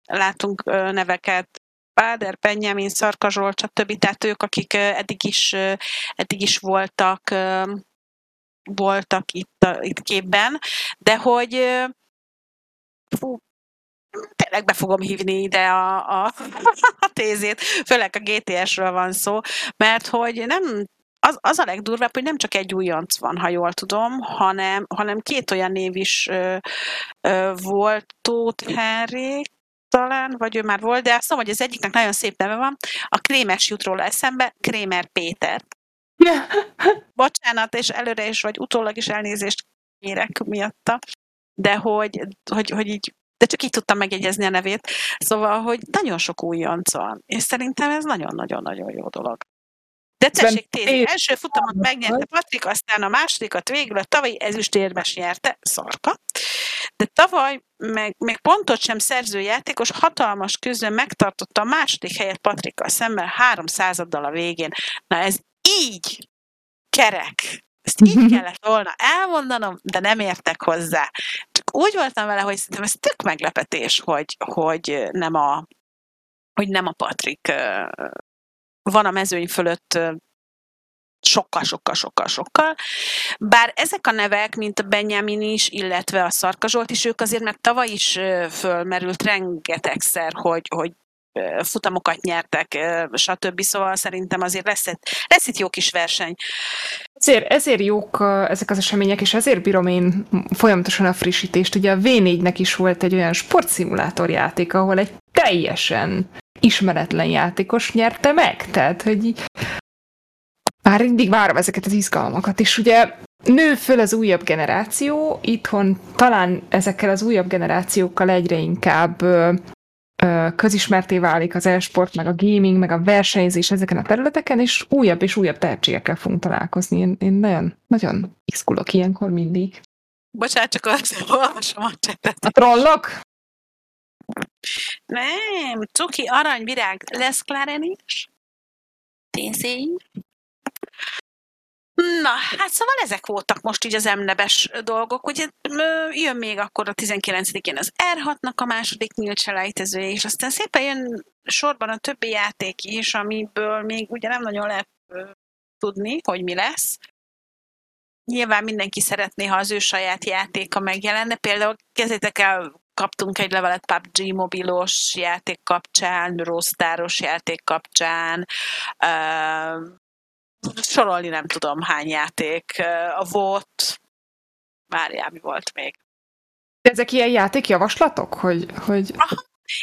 látunk neveket, Páder, Benjamin, Szarka Zsolt, stb. Tehát ők, akik eddig is, eddig is voltak, voltak itt, itt képben, de hogy fú, tényleg be fogom hívni ide a, a, a tézét, főleg a GTS-ről van szó, mert hogy nem az, az a legdurvább, hogy nem csak egy újonc van, ha jól tudom, hanem, hanem két olyan név is ö, ö, volt, Tóth Henrik, talán, vagy ő már volt, de azt mondom, hogy az egyiknek nagyon szép neve van. A Krémes jut róla eszembe, Krémer Péter. Bocsánat, és előre is, vagy utólag is elnézést kérek miatta, de hogy, hogy, hogy így de csak így tudtam megjegyezni a nevét. Szóval, hogy nagyon sok újonc van, és szerintem ez nagyon-nagyon-nagyon jó dolog. De tessék, Tézi, első futamot megnyerte Patrik, aztán a másodikat végül a tavalyi ezüstérmes nyerte, Szarka. De tavaly meg, még pontot sem szerző játékos hatalmas közben megtartotta a második helyet Patrikkal szemben három századdal a végén. Na ez így kerek. Ezt így kellett volna elmondanom, de nem értek hozzá. Csak úgy voltam vele, hogy szerintem ez tök meglepetés, hogy, hogy nem a hogy nem a Patrik van a mezőny fölött sokkal, sokkal, sokkal, sokkal. Bár ezek a nevek, mint a Benjamin is, illetve a Szarka Zsolt is, ők azért meg tavaly is fölmerült rengetegszer, hogy, hogy futamokat nyertek, stb. Szóval szerintem azért lesz, lesz itt jó kis verseny. Ezért, ezért jók ezek az események, és ezért bírom én folyamatosan a frissítést. Ugye a V4-nek is volt egy olyan sportszimulátor játék, ahol egy teljesen ismeretlen játékos nyerte meg. Tehát, hogy már mindig várom ezeket az izgalmakat, és ugye nő föl az újabb generáció, itthon talán ezekkel az újabb generációkkal egyre inkább ö, ö, közismerté válik az e-sport, meg a gaming, meg a versenyzés ezeken a területeken, és újabb és újabb tehetségekkel fogunk találkozni. Én, én nagyon, nagyon izgulok ilyenkor mindig. Bocsánat, csak olvasom a csetet. A trollok? Nem, cuki, arany, virág, lesz Klaren is? Na, hát szóval ezek voltak most így az emnebes dolgok. Ugye jön még akkor a 19-én az R6-nak a második nyílt selejtezője, és aztán szépen jön sorban a többi játék is, amiből még ugye nem nagyon lehet tudni, hogy mi lesz. Nyilván mindenki szeretné, ha az ő saját játéka megjelenne. Például kezdjétek el, kaptunk egy levelet PUBG mobilos játék kapcsán, Rostáros játék kapcsán, sorolni nem tudom hány játék. A volt, várjál, mi volt még. De ezek ilyen játékjavaslatok, hogy... hogy... Aha,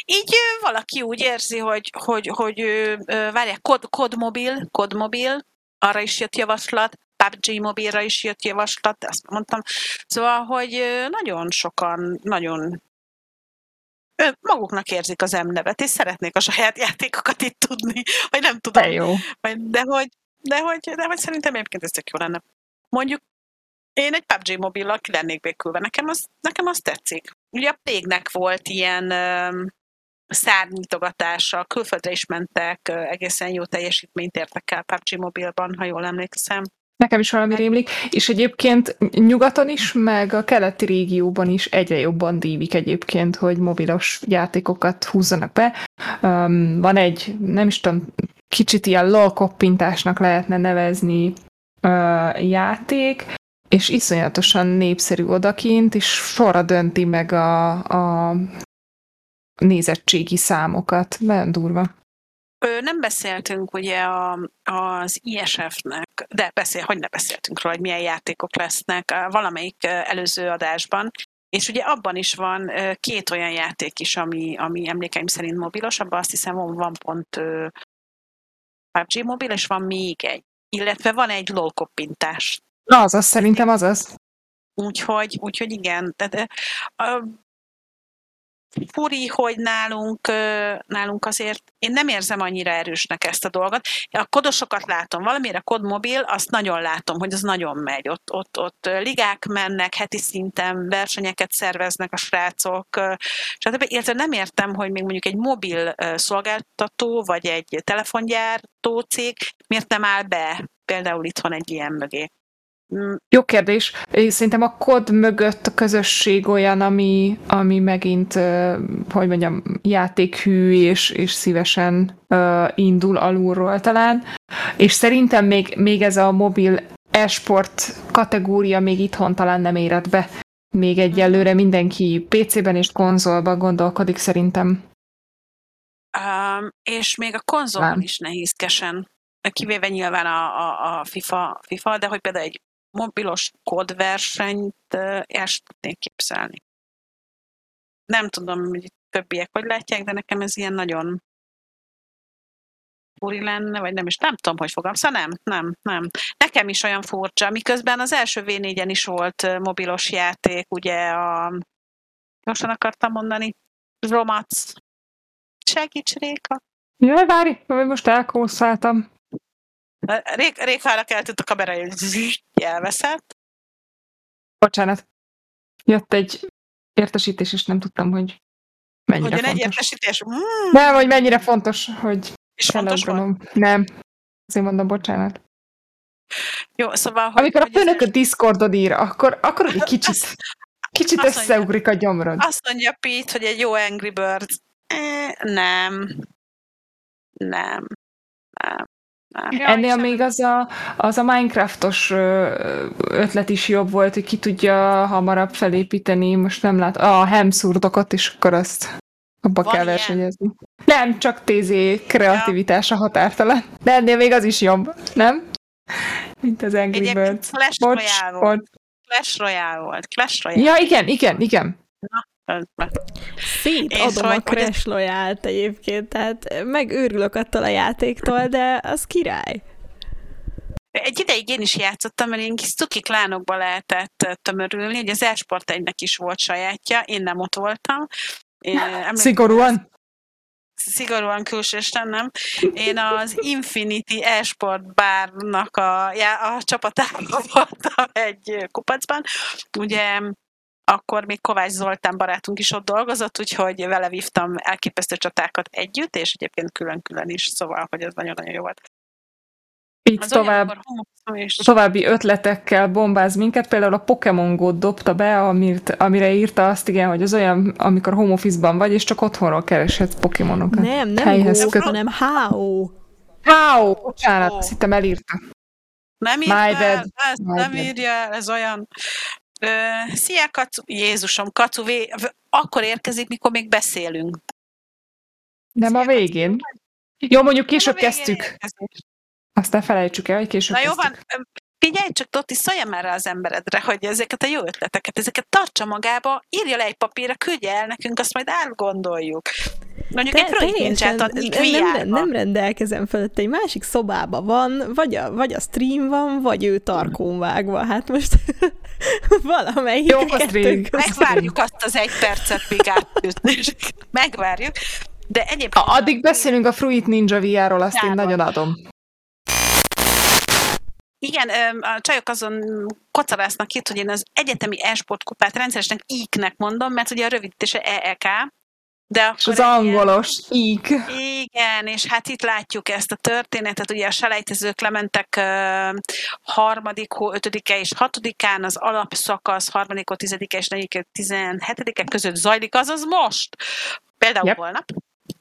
így valaki úgy érzi, hogy, hogy, hogy, várják, kod, kodmobil, kodmobil, arra is jött javaslat, PUBG mobilra is jött javaslat, azt mondtam. Szóval, hogy nagyon sokan, nagyon maguknak érzik az M-nevet, és szeretnék a saját játékokat itt tudni, vagy nem tudom. De jó. Vagy, de, hogy, de, hogy, de hogy szerintem egyébként ez tök jó lenne. Mondjuk én egy PUBG mobillal ki lennék békülve, nekem az, nekem az tetszik. Ugye a Pégnek volt ilyen szárnyitogatása, külföldre is mentek, egészen jó teljesítményt értek el PUBG mobilban, ha jól emlékszem. Nekem is valami rémlik, és egyébként nyugaton is, meg a keleti régióban is egyre jobban dívik egyébként, hogy mobilos játékokat húzzanak be. Um, van egy, nem is tudom, kicsit ilyen lol koppintásnak lehetne nevezni uh, játék, és iszonyatosan népszerű odakint, és sorra dönti meg a, a nézettségi számokat. Nagyon durva. Ö, nem beszéltünk ugye a, az ISF-nek, de beszél, hogy ne beszéltünk róla, hogy milyen játékok lesznek valamelyik előző adásban, és ugye abban is van két olyan játék is, ami, ami emlékeim szerint mobilos, abban azt hiszem van pont PUBG mobil, és van még egy. Illetve van egy LOL koppintás. Az, az szerintem az az. Úgyhogy, úgyhogy igen, de, furi, hogy nálunk, nálunk azért én nem érzem annyira erősnek ezt a dolgot. A kodosokat látom, valamire kodmobil, azt nagyon látom, hogy az nagyon megy. Ott, ott, ott ligák mennek, heti szinten versenyeket szerveznek a srácok, stb. Illetve nem értem, hogy még mondjuk egy mobil szolgáltató, vagy egy telefongyártó cég miért nem áll be például itthon egy ilyen mögé. Jó kérdés. Szerintem a kod mögött a közösség olyan, ami, ami megint, hogy mondjam, játékhű és, és szívesen indul alulról talán. És szerintem még, még ez a mobil e-sport kategória még itthon talán nem érett be. Még egyelőre mindenki PC-ben és konzolban gondolkodik szerintem. Um, és még a konzolban is nehézkesen kivéve nyilván a, a, a FIFA, FIFA, de hogy például egy mobilos kódversenyt el tudnék képzelni. Nem tudom, hogy többiek hogy látják, de nekem ez ilyen nagyon furi lenne, vagy nem is, nem tudom, hogy fogom. Szóval nem, nem, nem. Nekem is olyan furcsa, miközben az első V4-en is volt mobilos játék, ugye a, gyorsan akartam mondani, Romac. Segíts, Réka! Jaj, várj, most elkószáltam. Rég, Rékára keltett a kamera, hogy elveszett. Bocsánat. Jött egy értesítés, és nem tudtam, hogy mennyire Hogyan fontos. egy értesítés? Mm. Nem, hogy mennyire fontos, hogy És fontos volt? Nem. Azért mondom, bocsánat. Jó, szóval... Hogy, Amikor hogy a főnök a Discordon ír, akkor, akkor egy kicsit, kicsit Azt összeugrik a gyomrod. Azt mondja Pete, hogy egy jó Angry Birds. Eh, nem. Nem. Nem. Nem. Ja, Ennél még az a, az a Minecraftos ötlet is jobb volt, hogy ki tudja hamarabb felépíteni, most nem lát, a hemszurdokat is, akkor azt abba Van kell ilyen? versenyezni. Nem, csak TZ kreativitása határtalan. De ennél még az is jobb, nem? Mint az Angry Egyébként Birds. Clash Bocs, Royale volt. Clash Royale volt. Clash Royale. Ja, igen, igen, igen. Szétadom És a Crash Royale-t egyébként, tehát megőrülök attól a játéktól, de az király. Egy ideig én is játszottam, mert én kis cuki klánokba lehetett eh, tömörülni, ugye az Esport egynek is volt sajátja, én nem ott voltam. Én, emlékszem, Szigorúan. szigorúan külsősen, nem? Én az Infinity Esport bárnak a, a csapatában voltam egy kupacban. Ugye akkor még Kovács Zoltán barátunk is ott dolgozott, úgyhogy vele vívtam elképesztő csatákat együtt, és egyébként külön-külön is, szóval, hogy ez nagyon-nagyon jó volt. Itt az tovább, olyan, további ötletekkel bombáz minket. Például a Pokémon go dobta be, amit, amire írta azt, igen, hogy az olyan, amikor home office-ban vagy, és csak otthonról kereshetsz Pokémonokat. Nem, nem Go, köt... hanem How. How! Bocsánat, azt hittem elírta. Nem írja, ez nem írja, ez olyan... Ö, szia, Kacu! Jézusom, Kacu, vé... akkor érkezik, mikor még beszélünk. Nem a végén. Jó, mondjuk később kezdtük. Érkezik. Azt ne felejtsük el, hogy később Na jó van, figyelj csak, Totti, szólja már rá az emberedre, hogy ezeket a jó ötleteket, ezeket tartsa magába, írja le egy papírra, küldje el nekünk, azt majd elgondoljuk. Mondjuk Te, egy nincsen nem, nem rendelkezem fölött, egy másik szobába van, vagy a, vagy a stream van, vagy ő tarkón vágva. Hát most valamelyik Jó, a stream. Megvárjuk azt az egy percet, míg átütnék. Megvárjuk. De egyébként... Addig beszélünk a Fruit Ninja VR-ról, azt én nagyon adom. Igen, a csajok azon kocarásznak itt, hogy én az egyetemi e-sport kupát rendszeresnek íknek mondom, mert ugye a rövidítése EEK, de akkor és az angolos, ík. Igen, és hát itt látjuk ezt a történetet, ugye a selejtezők lementek uh, harmadik, ötödike és hatodikán, az alapszakasz harmadik, tizedike és negyedik, tizenhetedike között zajlik, azaz most. Például yep. holnap.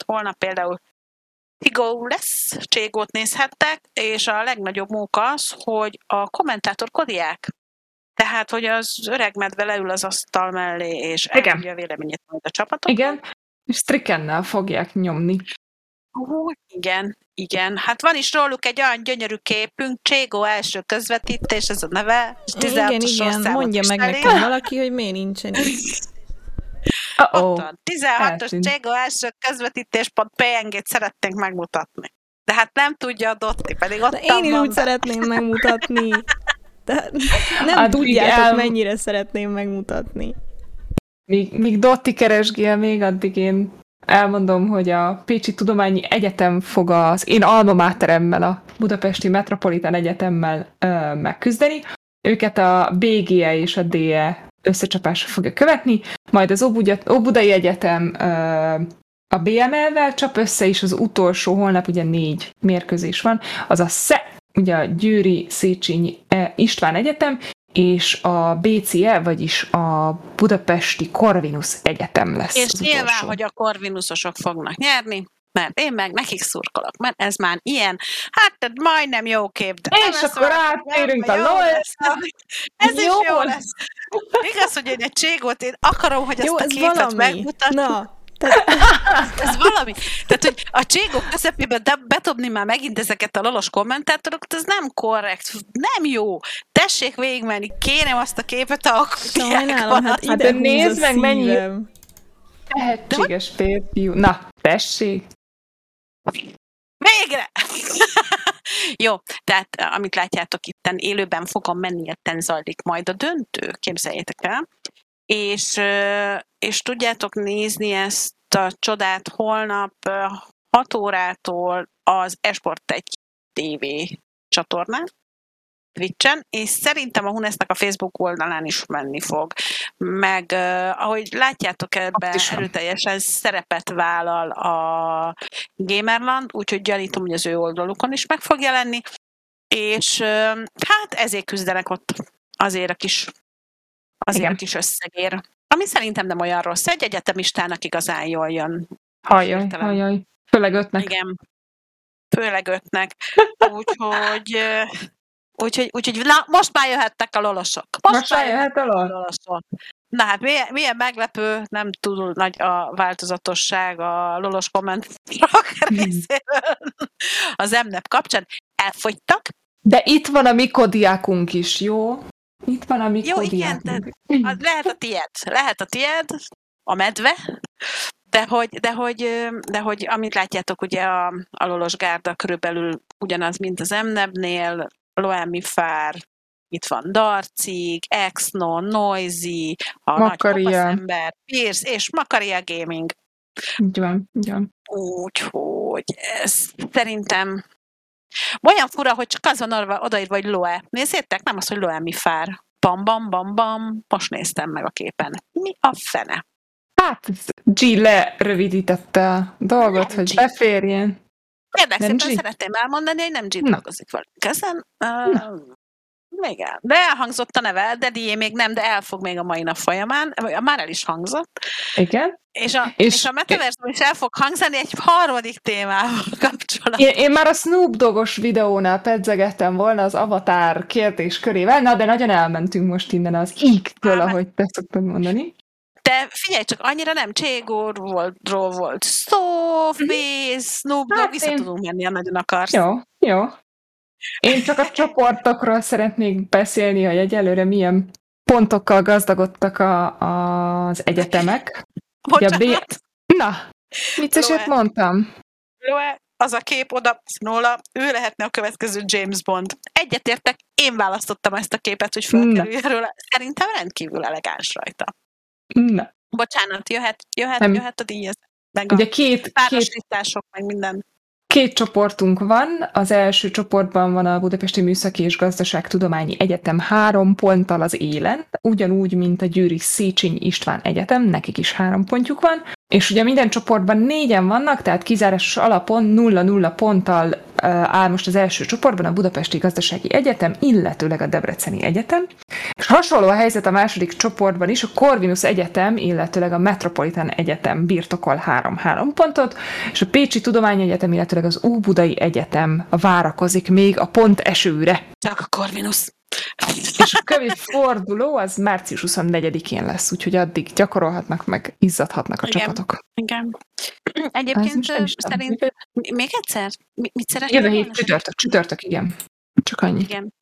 Holnap például Tigo lesz, Cségót nézhettek, és a legnagyobb móka az, hogy a kommentátor kodiák. Tehát, hogy az öreg medve leül az asztal mellé, és elmondja a véleményét majd a csapatok. Igen, és trikennel fogják nyomni. Uh, igen, igen. Hát van is róluk egy olyan gyönyörű képünk, Cségó első közvetítés, ez a neve. És igen, igen, mondja meg nekem valaki, hogy miért nincsen itt. Uh-oh. 16-os Cségó első közvetítés pont PNG-t szeretnénk megmutatni. De hát nem tudja a Dotti, pedig ott De én is úgy szeretném megmutatni. De nem hát tudjátok, el... mennyire szeretném megmutatni. Míg, míg Dotti keresgél még, addig én elmondom, hogy a Pécsi Tudományi Egyetem fog az én alma máteremmel, a Budapesti Metropolitan Egyetemmel ö, megküzdeni. Őket a BGE és a DE összecsapásra fogja követni, majd az Óbudai Egyetem a BML-vel csap össze, és az utolsó holnap ugye négy mérkőzés van, az a SZE, ugye a Győri Széchenyi e, István Egyetem, és a BCE, vagyis a Budapesti Corvinus Egyetem lesz. És nyilván, hogy a Corvinusosok fognak nyerni, mert én meg nekik szurkolok, mert ez már ilyen, hát majdnem jó kép, de És akkor áttérünk a LOL. Ez jó. is jó lesz. Igaz, hogy én egy cségót, én akarom, hogy ezt jó, a képet valami. megmutatom. Na, tehát, ez valami. Tehát, hogy a cségok közepébe betobni már megint ezeket a lolos kommentátorokat, ez nem korrekt, nem jó. Tessék végigmenni, kérem azt a képet, a Sajnálom, hát ide hát nézd meg, mennyi tehetséges férfiú. Na, tessék. Végre! Jó, tehát amit látjátok itten, élőben fogom menni, etten zajlik majd a döntő, képzeljétek el. És, és tudjátok nézni ezt a csodát holnap 6 órától az Esport 1 TV csatornán. Twitchen, és szerintem a Hunesznek a Facebook oldalán is menni fog. Meg uh, ahogy látjátok ebben erőteljesen szerepet vállal a Gamerland, úgyhogy gyanítom, hogy az ő oldalukon is meg fog jelenni, és uh, hát ezért küzdenek ott azért a kis azért Igen. a kis összegér. Ami szerintem nem olyan rossz. Egy egyetemistának igazán jól jön. Hajjaj, hajjaj. Főleg ötnek. Igen. Főleg ötnek. Úgyhogy Úgyhogy, úgyhogy na, most már jöhettek a lolosok. Most, most már jöhet a lolosok. Na hát milyen, milyen meglepő, nem túl nagy a változatosság a lolos kommentek részéről az emnep kapcsán. Elfogytak. De itt van a mi kodiákunk is, jó? Itt van a mi Jó, igen, de, lehet a tied. Lehet a tied, a medve, de hogy, de hogy, de hogy amit látjátok, ugye a, a lolos gárda körülbelül ugyanaz, mint az emnebnél, Loemi Fár, itt van Darcig, Exno, Noisy, a Makaria. ember, Pierce és Makaria Gaming. Így van, így van. Úgyhogy ez szerintem olyan fura, hogy csak az van odaírva, hogy Loe. Nézzétek, nem az, hogy Loemi Fár. Bam, bam, bam, bam. Most néztem meg a képen. Mi a fene? Hát, G lerövidítette a dolgot, G. hogy beférjen. Kérlek szépen, szeretném elmondani, hogy nem G dolgozik velünk ezen. Uh, igen, de elhangzott a neve, de Dié még nem, de el fog még a mai nap folyamán, már el is hangzott. Igen. És a, és, és a metaverzum is el fog hangzani egy harmadik témával kapcsolatban. Én, én már a Snoop Dogos videónál pedzegettem volna az Avatar kérdés körével, na de nagyon elmentünk most innen az íktől, ahogy te szoktad mondani. De figyelj csak, annyira nem Cségor volt, volt szó, Face, Snoop Dogg, hát vissza én... tudunk menni, ha nagyon akarsz. Jó, jó. Én csak a csoportokról szeretnék beszélni, hogy egyelőre milyen pontokkal gazdagodtak a, a, az egyetemek. Bocsánat. Ugye, B... Na, vicceset mondtam. Loe, az a kép oda, Snola, ő lehetne a következő James Bond. Egyetértek, én választottam ezt a képet, hogy felkerüljön róla. Szerintem rendkívül elegáns rajta. Na. Bocsánat, jöhet, jöhet, Nem. jöhet a díjaz. Meg Ugye a két, két, meg minden. Két csoportunk van. Az első csoportban van a Budapesti Műszaki és Gazdaságtudományi Egyetem három ponttal az élen, ugyanúgy, mint a Győri Széchenyi István Egyetem, nekik is három pontjuk van. És ugye minden csoportban négyen vannak, tehát kizárásos alapon 0-0 ponttal áll most az első csoportban a Budapesti Gazdasági Egyetem, illetőleg a Debreceni Egyetem. És hasonló a helyzet a második csoportban is, a Corvinus Egyetem, illetőleg a Metropolitan Egyetem birtokol 3-3 pontot, és a Pécsi Tudományegyetem, illetőleg az Óbudai Egyetem várakozik még a pont esőre. Csak a Corvinus. És a kövi forduló az március 24-én lesz, úgyhogy addig gyakorolhatnak, meg izzadhatnak a igen, csapatok. Igen. Egyébként szerint... Még egyszer? Mit szeretnél? Jövő hét csütörtök, csütörtök, igen. Csak annyi. Igen.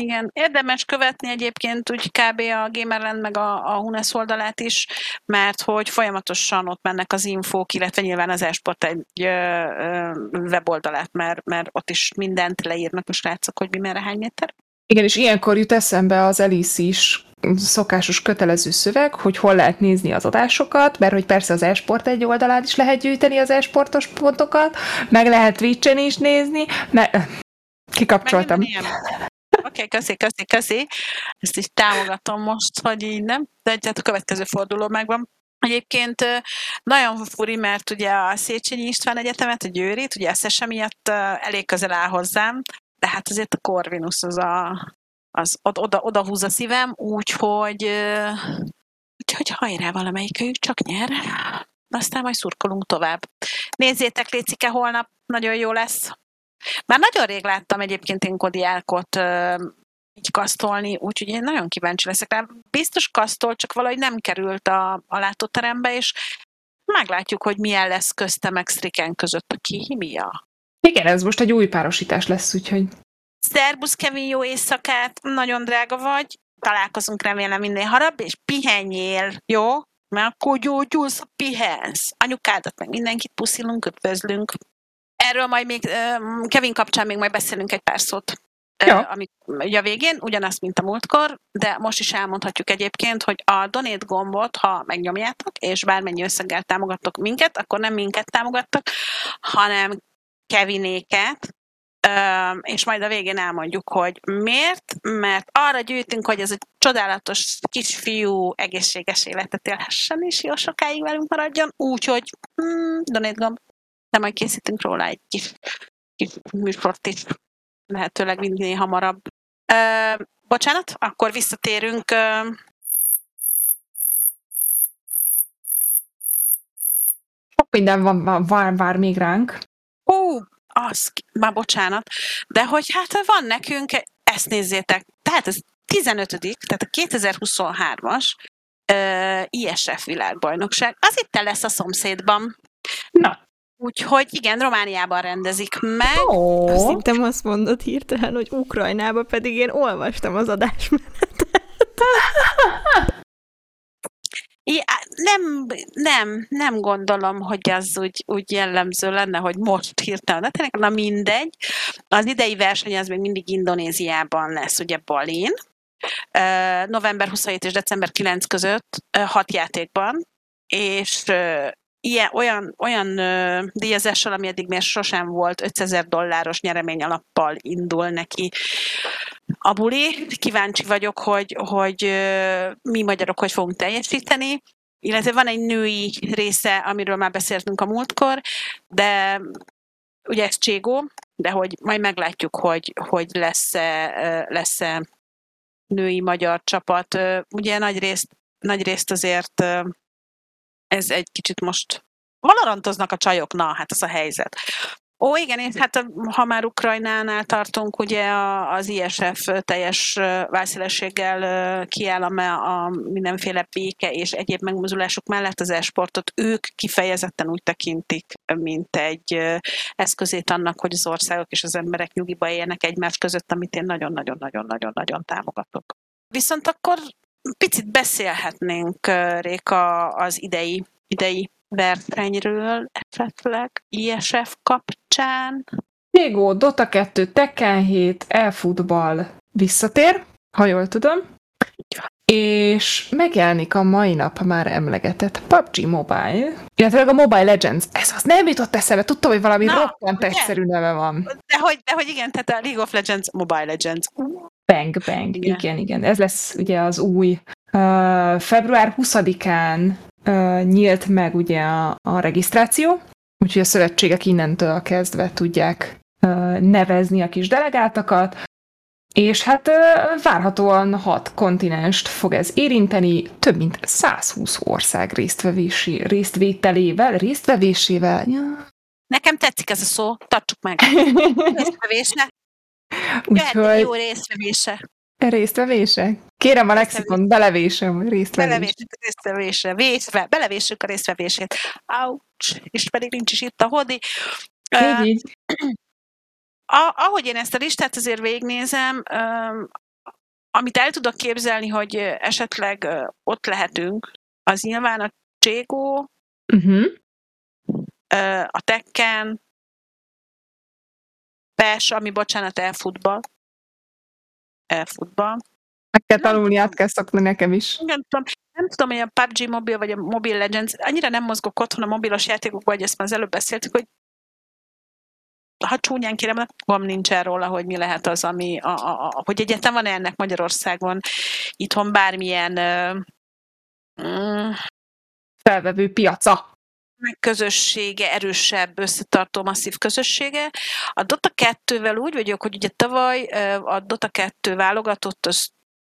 Igen, érdemes követni egyébként úgy kb. a Gamerland meg a, a Hunes oldalát is, mert hogy folyamatosan ott mennek az infók, illetve nyilván az Esport egy ö, ö, weboldalát, mert, mert ott is mindent leírnak a srácok, hogy mi merre hány méter. Igen, és ilyenkor jut eszembe az Alice is szokásos kötelező szöveg, hogy hol lehet nézni az adásokat, mert hogy persze az esport egy oldalán is lehet gyűjteni az esportos pontokat, meg lehet Twitch-en is nézni, mert kikapcsoltam. Oké, okay, köszi, köszi, köszi. Ezt is támogatom most, hogy így nem, de hát a következő forduló megvan. Egyébként nagyon furi, mert ugye a Széchenyi István Egyetemet, a Győrit, ugye SSM miatt elég közel áll hozzám, de hát azért a Corvinus az a, az oda, oda húz a szívem, úgyhogy, úgyhogy hajrá valamelyikőjük csak nyer. Aztán majd szurkolunk tovább. Nézzétek, Lécike, holnap nagyon jó lesz. Már nagyon rég láttam egyébként én Kodiálkot így kasztolni, úgyhogy én nagyon kíváncsi leszek rá. Biztos kasztol, csak valahogy nem került a, a látóterembe, és meglátjuk, hogy milyen lesz közte meg Striken között a kémia. Igen, ez most egy új párosítás lesz, úgyhogy... Szerbusz, Kevin, jó éjszakát, nagyon drága vagy, találkozunk remélem minél harab, és pihenjél, jó? Mert akkor gyógyulsz, pihensz. Anyukádat, meg mindenkit puszilunk, üdvözlünk. Erről majd még, Kevin kapcsán még majd beszélünk egy pár szót. Ja. Ugye a végén, ugyanazt, mint a múltkor, de most is elmondhatjuk egyébként, hogy a donate gombot, ha megnyomjátok, és bármennyi összeggel támogattok minket, akkor nem minket támogattok, hanem Kevinéket, és majd a végén elmondjuk, hogy miért, mert arra gyűjtünk, hogy ez egy csodálatos kisfiú egészséges életet élhessen, és jó sokáig velünk maradjon, úgyhogy hmm, donate gomb, de majd készítünk róla egy kis, kis műsort is, lehetőleg minél hamarabb. Ö, bocsánat, akkor visszatérünk ö, Sok minden van, vár, vár még ránk. Ó, az, már bocsánat, de hogy hát van nekünk, ezt nézzétek, tehát ez 15 tehát a 2023-as uh, ISF világbajnokság, az itt lesz a szomszédban. Na. Úgyhogy igen, Romániában rendezik meg. Oh. Azt hittem azt mondod hirtelen, hogy Ukrajnába, pedig én olvastam az adásmenetet. Ja, nem, nem, nem gondolom, hogy az úgy, úgy jellemző lenne, hogy most hirtelen, de tényleg, na mindegy. Az idei verseny az még mindig Indonéziában lesz, ugye Balin. November 27 és december 9 között hat játékban, és ilyen, olyan, olyan ö, díjazással, ami eddig még sosem volt, 500 ezer dolláros nyeremény alappal indul neki a buli. Kíváncsi vagyok, hogy, hogy ö, mi magyarok hogy fogunk teljesíteni, illetve van egy női része, amiről már beszéltünk a múltkor, de ugye ez Cségó, de hogy majd meglátjuk, hogy, hogy lesz-e, lesz-e női magyar csapat. Ugye nagy részt, nagy részt azért ez egy kicsit most valarantoznak a csajok, na, hát ez a helyzet. Ó, igen, és hát ha már Ukrajnánál tartunk, ugye az ISF teljes válszélességgel kiáll a mindenféle béke és egyéb megmozulások mellett az esportot ők kifejezetten úgy tekintik, mint egy eszközét annak, hogy az országok és az emberek nyugiba éljenek egymás között, amit én nagyon-nagyon-nagyon-nagyon-nagyon támogatok. Viszont akkor picit beszélhetnénk, Réka, az idei, idei versenyről esetleg ISF kapcsán? Lego, Dota 2, Tekken 7, e-futball visszatér, ha jól tudom. És megjelenik a mai nap már emlegetett PUBG Mobile, illetve a Mobile Legends. Ez az nem jutott eszembe, tudtam, hogy valami Na, roppant ugye? egyszerű neve van. De hogy, de hogy igen, tehát a League of Legends, Mobile Legends. Bang, bang, igen, igen. igen. Ez lesz ugye az új uh, február 20-án nyílt meg ugye a, a regisztráció, úgyhogy a szövetségek innentől kezdve tudják nevezni a kis delegáltakat, és hát várhatóan hat kontinenst fog ez érinteni, több mint 120 ország résztvevési, résztvételével, résztvevésével. Ja. Nekem tetszik ez a szó, tartsuk meg. Résztvevése. Úgyhogy... jó résztvevése. Résztvevése? Kérem a lexikon, belevésem résztvevés. Belevésük a résztvevésre, vésve, belevésük a résztvevését. Ouch, és pedig nincs is itt a hodi. Így, uh, így. A, ahogy én ezt a listát azért végignézem, um, amit el tudok képzelni, hogy esetleg uh, ott lehetünk, az nyilván a Cségó, uh-huh. uh, a Tekken, PES, ami bocsánat, elfutball, elfutball, meg kell tanulni, át kell szokni nekem is. Nem tudom, nem tudom, hogy a PUBG Mobile vagy a Mobile Legends, annyira nem mozgok otthon a mobilos játékokban, hogy ezt már az előbb beszéltük, hogy ha csúnyán kérem, van nincsen róla, hogy mi lehet az, ami, a, a, a, hogy egyetem van ennek Magyarországon itthon bármilyen uh, felvevő piaca közössége, erősebb, összetartó, masszív közössége. A Dota 2-vel úgy vagyok, hogy ugye tavaly a Dota 2 válogatott, az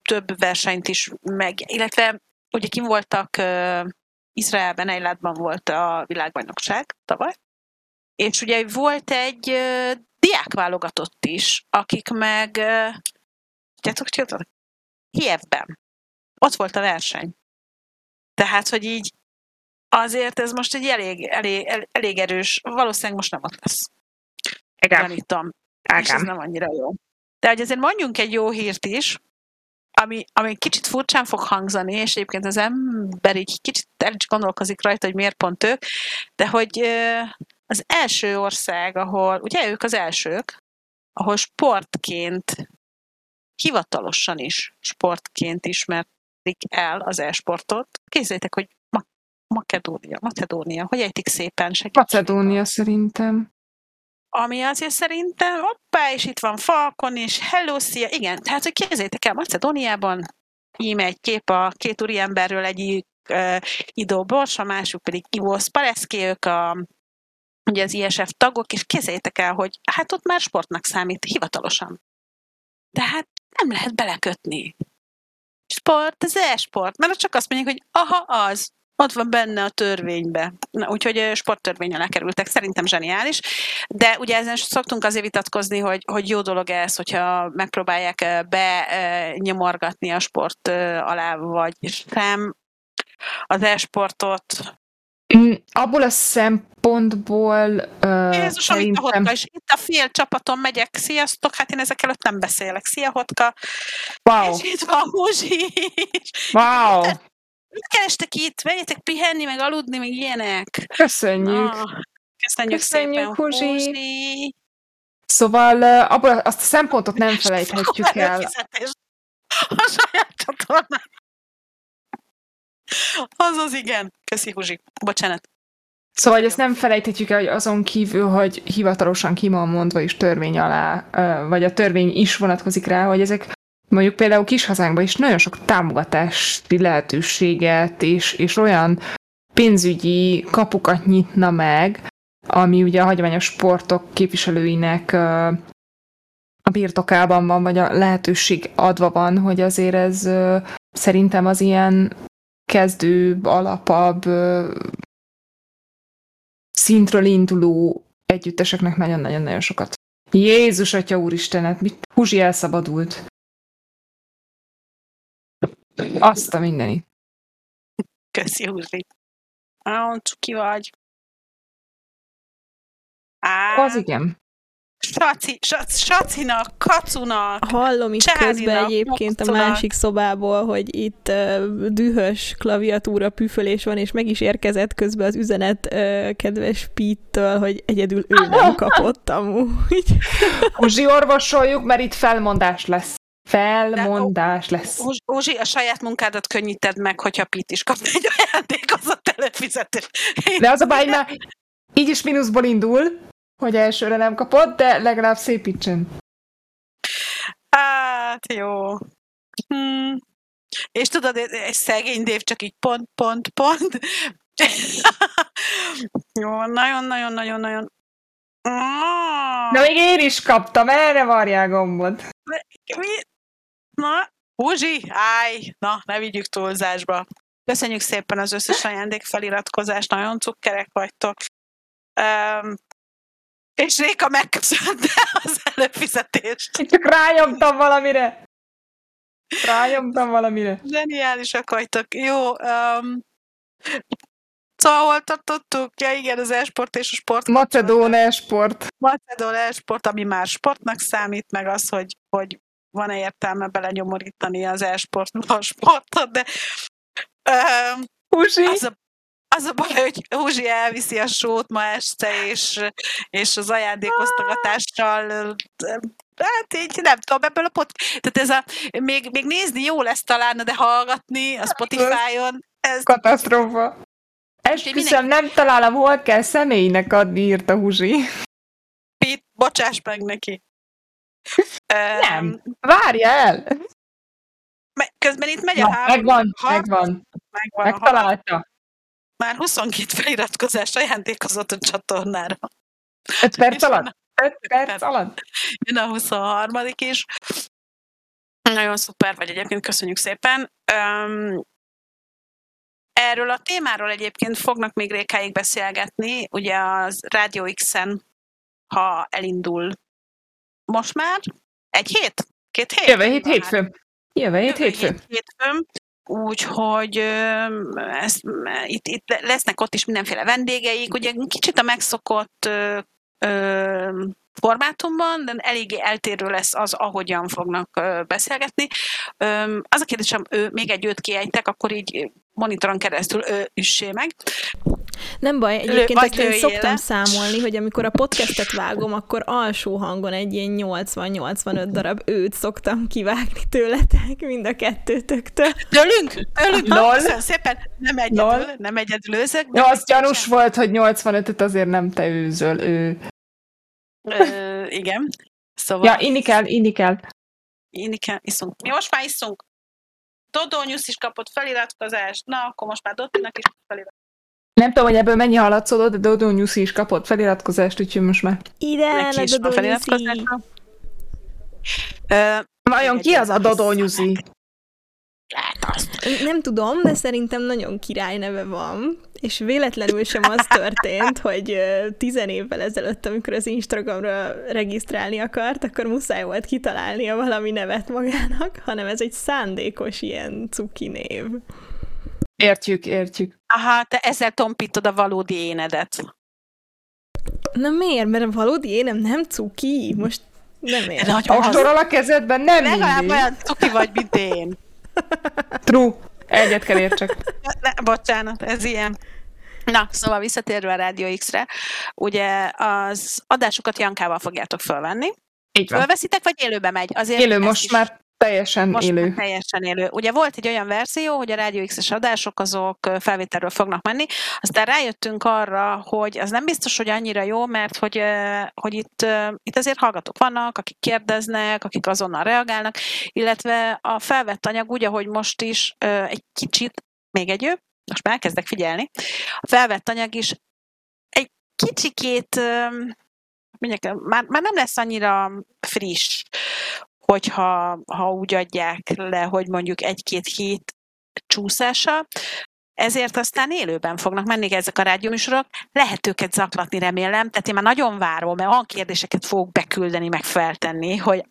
több versenyt is meg, illetve ugye kim voltak Izraelben, Eilátban volt a világbajnokság tavaly, és ugye volt egy uh, diákválogatott is, akik meg uh, tudjátok, tudjátok, Kievben. Ott volt a verseny. Tehát, hogy így azért ez most egy elég, elég, elég erős, valószínűleg most nem ott lesz. Igen. Gyanítom. És ez nem annyira jó. De hogy azért mondjunk egy jó hírt is, ami, ami kicsit furcsán fog hangzani, és egyébként az ember így kicsit el is gondolkozik rajta, hogy miért pont ők, de hogy az első ország, ahol, ugye ők az elsők, ahol sportként, hivatalosan is sportként ismerték el az e-sportot. Képzeljétek, hogy Makedónia, Macedónia, hogy ejtik szépen? Segítség. Macedónia szerintem ami azért szerintem, hoppá, és itt van Falcon is, hello, szia, igen, tehát, hogy képzeljétek el, Macedóniában íme egy kép a két úriemberről, egyik uh, Ido Bors, a másik pedig Ivo Spaleszki, ők a, ugye az ISF tagok, és képzeljétek el, hogy hát ott már sportnak számít hivatalosan. De hát nem lehet belekötni. Sport, ez e-sport, mert csak azt mondják, hogy aha, az, ott van benne a törvénybe. Na, úgyhogy sporttörvény alá kerültek. Szerintem zseniális. De ugye ezen szoktunk azért vitatkozni, hogy, hogy jó dolog ez, hogyha megpróbálják benyomorgatni a sport alá, vagy sem az e-sportot. Mm, abból a szempontból uh, Jézus, szerintem... a hotka, és itt a fél csapaton megyek. Sziasztok, hát én ezek előtt nem beszélek. Szia, hotka. Wow. És itt van Húzsi. Wow. Mit kerestek itt? Menjetek pihenni, meg aludni, meg ilyenek. Köszönjük. Ah, köszönjük, köszönjük szépen, Huzsi. Huzsi. Szóval abból azt a szempontot nem felejthetjük el. A saját csatornán. Az az igen. Köszi, Huzsi. Bocsánat. Szóval hogy ezt nem felejthetjük el, hogy azon kívül, hogy hivatalosan ki van mondva is törvény alá, vagy a törvény is vonatkozik rá, hogy ezek mondjuk például kis hazánkban is nagyon sok támogatási lehetőséget és, és olyan pénzügyi kapukat nyitna meg, ami ugye a hagyományos sportok képviselőinek a birtokában van, vagy a lehetőség adva van, hogy azért ez szerintem az ilyen kezdőbb, alapabb szintről induló együtteseknek nagyon-nagyon-nagyon sokat. Jézus Atya Úristenet, mit? Huzsi elszabadult. Azt a mindenit. Köszi, Huzsi. Nagyon cuki vagy. Á, az igen. Saci, sac, sacinak, kacunak, Hallom itt közben egyébként a másik szobából, hogy itt uh, dühös klaviatúra püfölés van, és meg is érkezett közben az üzenet uh, kedves Pete-től, hogy egyedül ő nem kapott amúgy. Uzsi, orvosoljuk, mert itt felmondás lesz. Felmondás lesz. Uzsi, a saját munkádat könnyíted meg, hogyha Pete is kap egy ajándékozott előfizetés. De az a baj, mert így is mínuszból indul, hogy elsőre nem kapott, de legalább szépítsen. Hát, jó. Hm. És tudod, egy szegény Dév csak így pont, pont, pont. jó, nagyon-nagyon-nagyon-nagyon. Na, még én is kaptam, erre varjál gombot. Mi? Na, Húzsi, állj, na, ne vigyük túlzásba. Köszönjük szépen az összes ajándék feliratkozást, nagyon cukkerek vagytok. Um, és Réka megköszönte az előfizetést. Én csak rájomtam valamire. Rájomtam valamire. Zseniálisak vagytok. Jó. Um, szóval hol tartottuk? Ja igen, az e-sport és a sport. Macedón e-sport. Macedón e-sport, ami már sportnak számít, meg az, hogy, hogy van-e értelme belenyomorítani az e-sportba a sportot, de um, az a az a baj, hogy Húzsi elviszi a sót ma este, és, és az ajándékoztatással hát így nem tudom, ebből a pot... Tehát ez a, még, még nézni jó lesz talán, de hallgatni a Spotify-on. Ez... Katasztrófa. Esküszöm, nem találom, hol kell személynek adni, írta Húzsi. Pete, bocsáss meg neki. Nem, várja el. Közben itt megy a három. Megvan, megvan. megvan. Megtalálta. Már 22 feliratkozás ajándékozott a csatornára. 5 perc alatt? 5 perc alatt? Jön a 23 is. Nagyon szuper vagy egyébként, köszönjük szépen. Um, erről a témáról egyébként fognak még rékáig beszélgetni, ugye az Radio X-en, ha elindul most már egy hét? Két hét? Jövő hét hétfő. Jövő hét hétfő. hétfő. Úgyhogy ezt, itt, itt lesznek ott is mindenféle vendégeik, ugye kicsit a megszokott ö, ö, formátumban, de eléggé eltérő lesz az, ahogyan fognak beszélgetni. Az a kérdésem, ő még egy őt kiejtek, akkor így monitoron keresztül ő üssé meg. Nem baj, egyébként ezt én szoktam le. számolni, hogy amikor a podcastet vágom, akkor alsó hangon egy ilyen 80-85 darab őt szoktam kivágni tőletek, mind a kettőtöktől. Tőlünk? Tőlünk? Lol. szépen, nem egyedül, Lol. nem egyedül őzök. Ja, az gyanús sem. volt, hogy 85-öt azért nem te őzöl, ő. Ö, igen. Szóval... Ja, inni kell, inni kell. Inni kell, iszunk. Mi most már iszunk. Dodó is kapott feliratkozást, na, akkor most már Dodónak is feliratkozást. Nem tudom, hogy ebből mennyi haladszódott, de Dodo Nyuszi is kapott feliratkozást, úgyhogy most már... Ide, a Dodo Nyuszi! Vajon ki az a Dodo Nyuszi? Nem tudom, de szerintem nagyon király neve van, és véletlenül sem az történt, hogy tizen évvel ezelőtt, amikor az Instagramra regisztrálni akart, akkor muszáj volt kitalálnia valami nevet magának, hanem ez egy szándékos ilyen cuki név. Értjük, értjük. Aha, te ezzel tompítod a valódi énedet. Na miért? Mert a valódi énem nem cuki. Most nem ér. Ostorral a kezedben nem Legalább mindig. olyan cuki vagy, mint én. True. Egyet kell értsek. Ne, bocsánat, ez ilyen. Na, szóval visszatérve a Rádió X-re, ugye az adásokat Jankával fogjátok fölvenni. Így van. Fölveszitek, vagy élőbe megy? Azért Élő, most is... már Teljesen Most élő. teljesen élő. Ugye volt egy olyan verzió, hogy a Rádió X-es adások azok felvételről fognak menni, aztán rájöttünk arra, hogy az nem biztos, hogy annyira jó, mert hogy, hogy itt, itt azért hallgatók vannak, akik kérdeznek, akik azonnal reagálnak, illetve a felvett anyag úgy, ahogy most is egy kicsit, még egy ő, most már elkezdek figyelni, a felvett anyag is egy kicsikét, mondjuk, már, már nem lesz annyira friss, hogyha ha úgy adják le, hogy mondjuk egy-két hét csúszása, ezért aztán élőben fognak menni ezek a rádióműsorok. Lehet őket zaklatni, remélem. Tehát én már nagyon várom, mert olyan kérdéseket fogok beküldeni, meg feltenni, hogy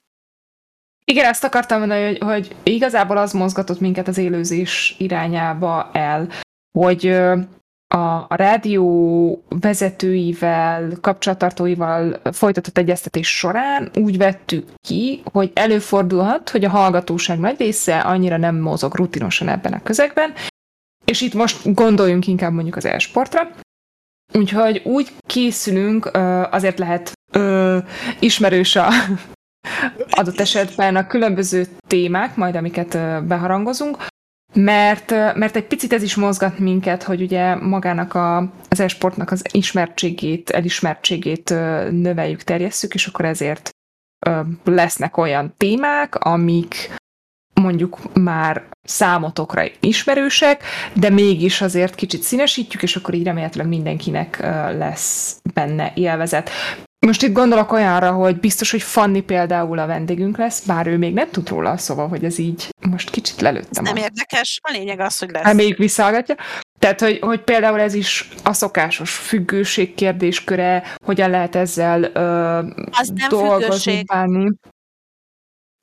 igen, ezt akartam mondani, hogy, hogy igazából az mozgatott minket az élőzés irányába el, hogy a, a rádió vezetőivel, kapcsolattartóival folytatott egyeztetés során úgy vettük ki, hogy előfordulhat, hogy a hallgatóság nagy része annyira nem mozog rutinosan ebben a közegben, és itt most gondoljunk inkább mondjuk az e-sportra. Úgyhogy úgy készülünk, azért lehet ismerős a adott esetben a különböző témák, majd amiket beharangozunk, mert, mert egy picit ez is mozgat minket, hogy ugye magának a, az e-sportnak az ismertségét, elismertségét növeljük, terjesszük, és akkor ezért lesznek olyan témák, amik mondjuk már számotokra ismerősek, de mégis azért kicsit színesítjük, és akkor így remélhetőleg mindenkinek lesz benne élvezet. Most itt gondolok olyanra, hogy biztos, hogy Fanni például a vendégünk lesz, bár ő még nem tud róla, szóval, hogy ez így most kicsit lelőttem. Ez nem a... érdekes, a lényeg az, hogy lesz. Még visszahallgatja. Tehát, hogy, hogy például ez is a szokásos függőség kérdésköre, hogyan lehet ezzel ö, az nem dolgozni, bánni.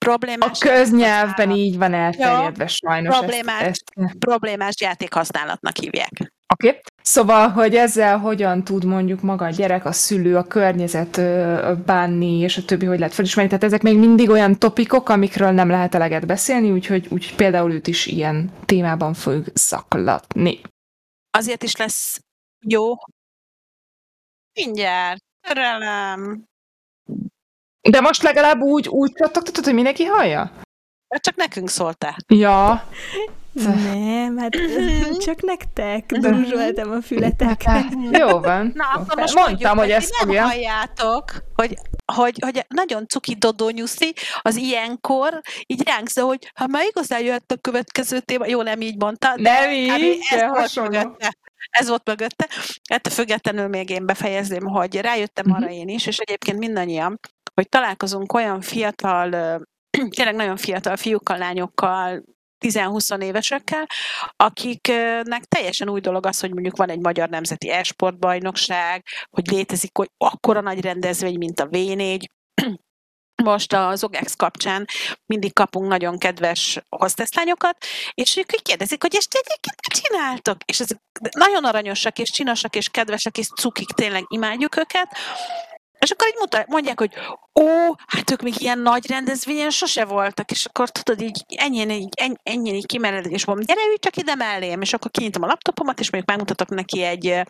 Problémás a köznyelvben így van elterjedve, sajnos. Problémás, ezt, ezt... problémás játékhasználatnak hívják. Oké. Okay. Szóval, hogy ezzel hogyan tud mondjuk maga a gyerek, a szülő, a környezet bánni, és a többi, hogy lehet felismerni. Tehát ezek még mindig olyan topikok, amikről nem lehet eleget beszélni, úgyhogy, úgyhogy például őt is ilyen témában fog szaklatni. Azért is lesz jó. Mindjárt. Örelem. De most legalább úgy, úgy csattogtatod, hogy mindenki hallja? Csak nekünk szóltál. Ja. Nem, hát csak nektek dúzsoltam a fületekre. Jó van. Na, akkor most Mondtam, mondjuk, hogy ezt fogja. halljátok, hogy, hogy, hogy nagyon cuki Dodó nyuszi, az ilyenkor így ránk szól, hogy ha már igazán jöhet a következő téma, jó, nem így mondta, de nem így, ez volt mögötte. Ez volt mögötte. Ettől függetlenül még én befejezném, hogy rájöttem uh-huh. arra én is, és egyébként mindannyian, hogy találkozunk olyan fiatal tényleg nagyon fiatal fiúkkal, lányokkal, 10-20 évesekkel, akiknek teljesen új dolog az, hogy mondjuk van egy magyar nemzeti e-sportbajnokság, hogy létezik hogy akkora nagy rendezvény, mint a V4, most az OGEX kapcsán mindig kapunk nagyon kedves hozteszlányokat, és ők kérdezik, hogy ezt egyébként mit csináltok? És ezek nagyon aranyosak, és csinosak, és kedvesek, és cukik, tényleg imádjuk őket, és akkor így mutat, mondják, hogy ó, hát ők még ilyen nagy rendezvényen sose voltak, és akkor tudod, így ennyien így, ennyien így kimered, és mondom, gyere, ülj csak ide mellém, és akkor kinyitom a laptopomat, és még megmutatok neki egy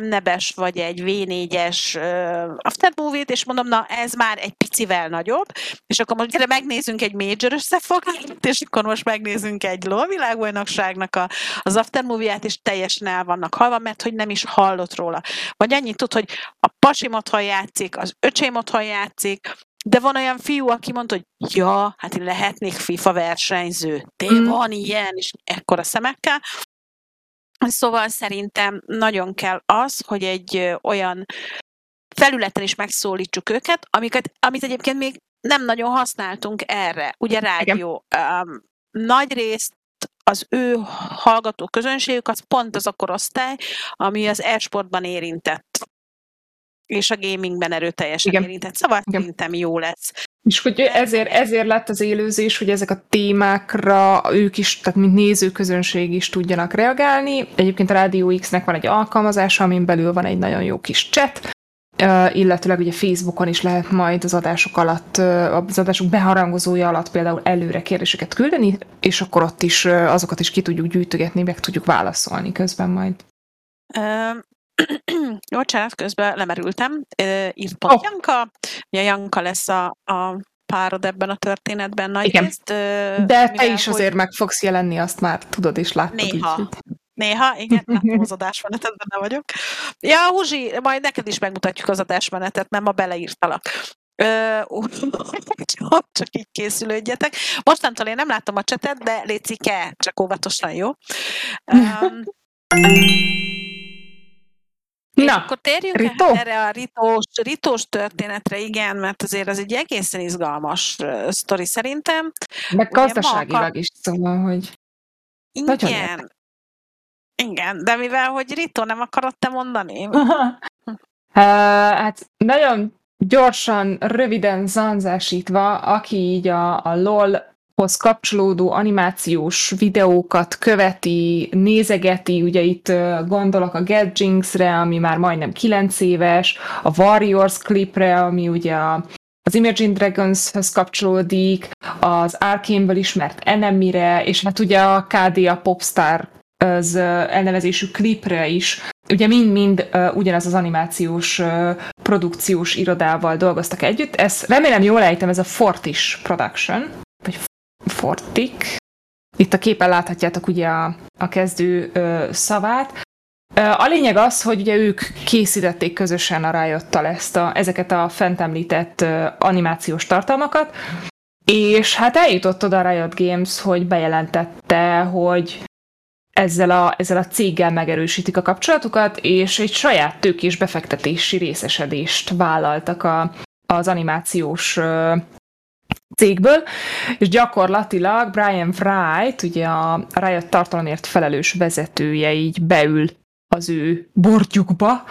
M-nebes vagy egy V4-es uh, aftermovie-t, és mondom, na ez már egy picivel nagyobb, és akkor most gyere, megnézünk egy major összefogást, és akkor most megnézünk egy világbajnokságnak a, az aftermovie-át, és teljesen el vannak halva, mert hogy nem is hallott róla. Vagy annyit tud, hogy a pasim otthon játszik, az öcsém otthon játszik, de van olyan fiú, aki mondta, hogy ja, hát én lehetnék FIFA versenyző. De mm. van ilyen, és ekkora szemekkel. Szóval szerintem nagyon kell az, hogy egy olyan felületen is megszólítsuk őket, amiket, amit egyébként még nem nagyon használtunk erre. Ugye rádió. Um, nagy részt az ő hallgató közönségük az pont az a korosztály, ami az e-sportban érintett és a gamingben erőteljesen Igen. érintett. Szóval Igen. szerintem jó lesz. És hogy ezért, ezért lett az élőzés, hogy ezek a témákra ők is, tehát mint nézőközönség is tudjanak reagálni. Egyébként a Radio X-nek van egy alkalmazása, amin belül van egy nagyon jó kis chat, illetőleg ugye Facebookon is lehet majd az adások alatt, az adások beharangozója alatt például előre kérdéseket küldeni, és akkor ott is azokat is ki tudjuk gyűjtögetni, meg tudjuk válaszolni közben majd. Bocsánat, közben lemerültem. Pont oh. Janka. Ugye Janka lesz a, a párod ebben a történetben nagy Igen. részt. De te is hogy... azért meg fogsz jelenni, azt már tudod és látod. Néha. Így. Néha, igen, az adásmenetet, benne vagyok. Ja, Huzsi, majd neked is megmutatjuk az adásmenetet, mert ma beleírtalak. Csak így készülődjetek. Mostantól én nem látom a csetet, de létszik-e, csak óvatosan, jó? Um, Na, és akkor térjünk Rito? erre a ritós, ritós történetre, igen, mert azért az egy egészen izgalmas sztori szerintem. Meg gazdaságilag akar... is, szóval, hogy igen. Igen, de mivel, hogy Rito nem akarod te mondani? uh, hát nagyon gyorsan, röviden zanzásítva, aki így a, a LOL hoz kapcsolódó animációs videókat követi, nézegeti, ugye itt gondolok a Get Jinx-re, ami már majdnem 9 éves, a Warriors klipre, ami ugye a az Imagine Dragons-höz kapcsolódik, az Arkane-ből ismert Enemy-re, és hát ugye a KD a Popstar az elnevezésű klipre is, ugye mind-mind uh, ugyanaz az animációs uh, produkciós irodával dolgoztak együtt. Ez remélem jól ejtem, ez a Fortis Production, vagy Fortik. Itt a képen láthatjátok ugye a, a kezdő uh, szavát. A lényeg az, hogy ugye ők készítették közösen a riot ezt a, ezeket a fent említett animációs tartalmakat, és hát eljutott oda a Riot Games, hogy bejelentette, hogy ezzel a, ezzel a céggel megerősítik a kapcsolatukat, és egy saját tőkés befektetési részesedést vállaltak a, az animációs cégből, és gyakorlatilag Brian Wright, ugye a Riot tartalomért felelős vezetője így beül az ő bordjukba,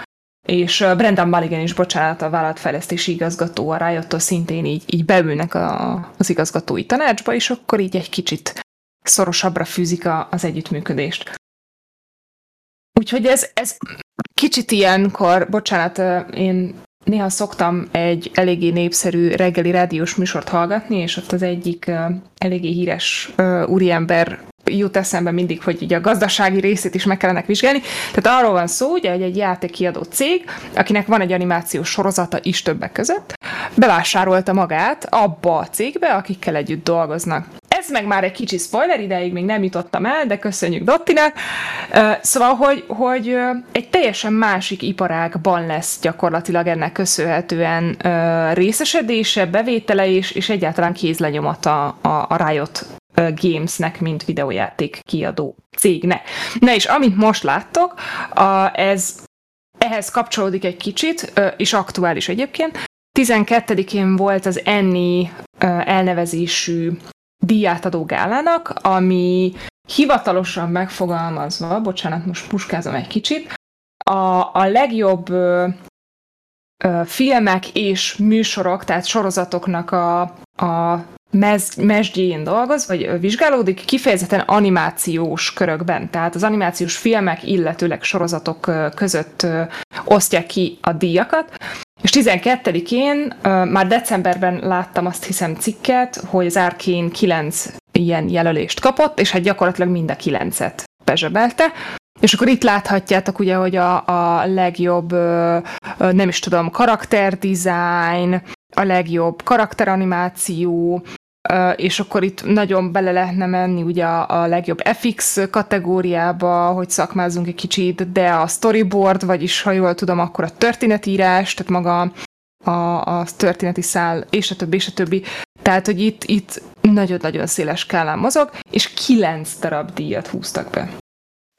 és Brendan Mulligan is, bocsánat, a vállalatfejlesztési igazgató a Riot-tól szintén így, így beülnek a, az igazgatói tanácsba, és akkor így egy kicsit szorosabbra fűzik a, az együttműködést. Úgyhogy ez, ez kicsit ilyenkor, bocsánat, én néha szoktam egy eléggé népszerű reggeli rádiós műsort hallgatni, és ott az egyik eléggé híres úriember jut eszembe mindig, hogy ugye a gazdasági részét is meg kellene vizsgálni. Tehát arról van szó, ugye, hogy egy játékkiadó cég, akinek van egy animációs sorozata is többek között, bevásárolta magát abba a cégbe, akikkel együtt dolgoznak. Meg már egy kicsi spoiler, ideig még nem jutottam el, de köszönjük Dottinek. Szóval, hogy, hogy egy teljesen másik iparágban lesz gyakorlatilag ennek köszönhetően részesedése, bevétele és, és egyáltalán kézlenyomata a, a Riot Gamesnek, mint videójáték kiadó cégnek. Na és amit most láttok, a, ez ehhez kapcsolódik egy kicsit, és aktuális egyébként. 12-én volt az Enni elnevezésű díjátadó gálának, ami hivatalosan megfogalmazva, bocsánat, most puskázom egy kicsit, a, a legjobb ö, filmek és műsorok, tehát sorozatoknak a, a mez, mesdjén dolgoz, vagy vizsgálódik, kifejezetten animációs körökben. Tehát az animációs filmek, illetőleg sorozatok között osztják ki a díjakat. És 12-én, már decemberben láttam azt hiszem cikket, hogy az Arkane 9 ilyen jelölést kapott, és hát gyakorlatilag mind a 9-et bezsebelte. És akkor itt láthatjátok ugye, hogy a, a legjobb, nem is tudom, karakterdesign, a legjobb karakteranimáció, és akkor itt nagyon bele lehetne menni ugye a, a legjobb FX kategóriába, hogy szakmázunk egy kicsit, de a storyboard, vagyis ha jól tudom, akkor a történetírás, tehát maga a, a történeti szál, és a többi, és a többi. Tehát, hogy itt, itt nagyon-nagyon széles skálán mozog, és kilenc darab díjat húztak be.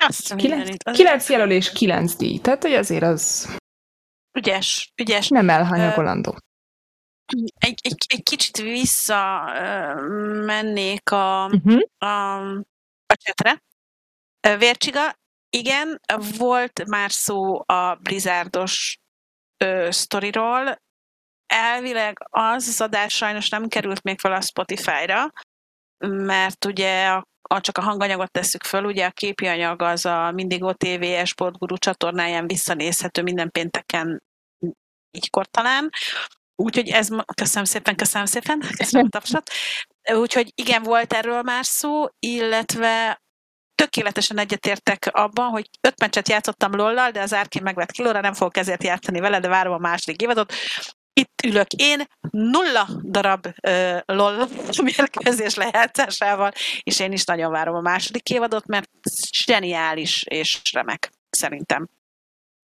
Azt kilenc, kilenc jelölés, kilenc díj. Tehát, hogy azért az... Ügyes, ügyes. Nem elhanyagolandó egy, egy, egy kicsit vissza mennék a, uh-huh. a, a csetre. Vércsiga, igen, volt már szó a Blizzardos ö, sztoriról. Elvileg az, az adás sajnos nem került még fel a Spotify-ra, mert ugye a, a, csak a hanganyagot tesszük föl, ugye a képi anyag az a Mindigo TV Sportguru csatornáján visszanézhető minden pénteken ígykor talán. Úgyhogy ez, köszönöm szépen, köszönöm szépen, köszönöm a tapsot. Úgyhogy igen, volt erről már szó, illetve tökéletesen egyetértek abban, hogy öt meccset játszottam lollal, de az árkén megvett kilóra, nem fogok ezért játszani vele, de várom a második évadot. Itt ülök én, nulla darab uh, LOL mérkőzés lejátszásával, és én is nagyon várom a második évadot, mert zseniális és remek, szerintem.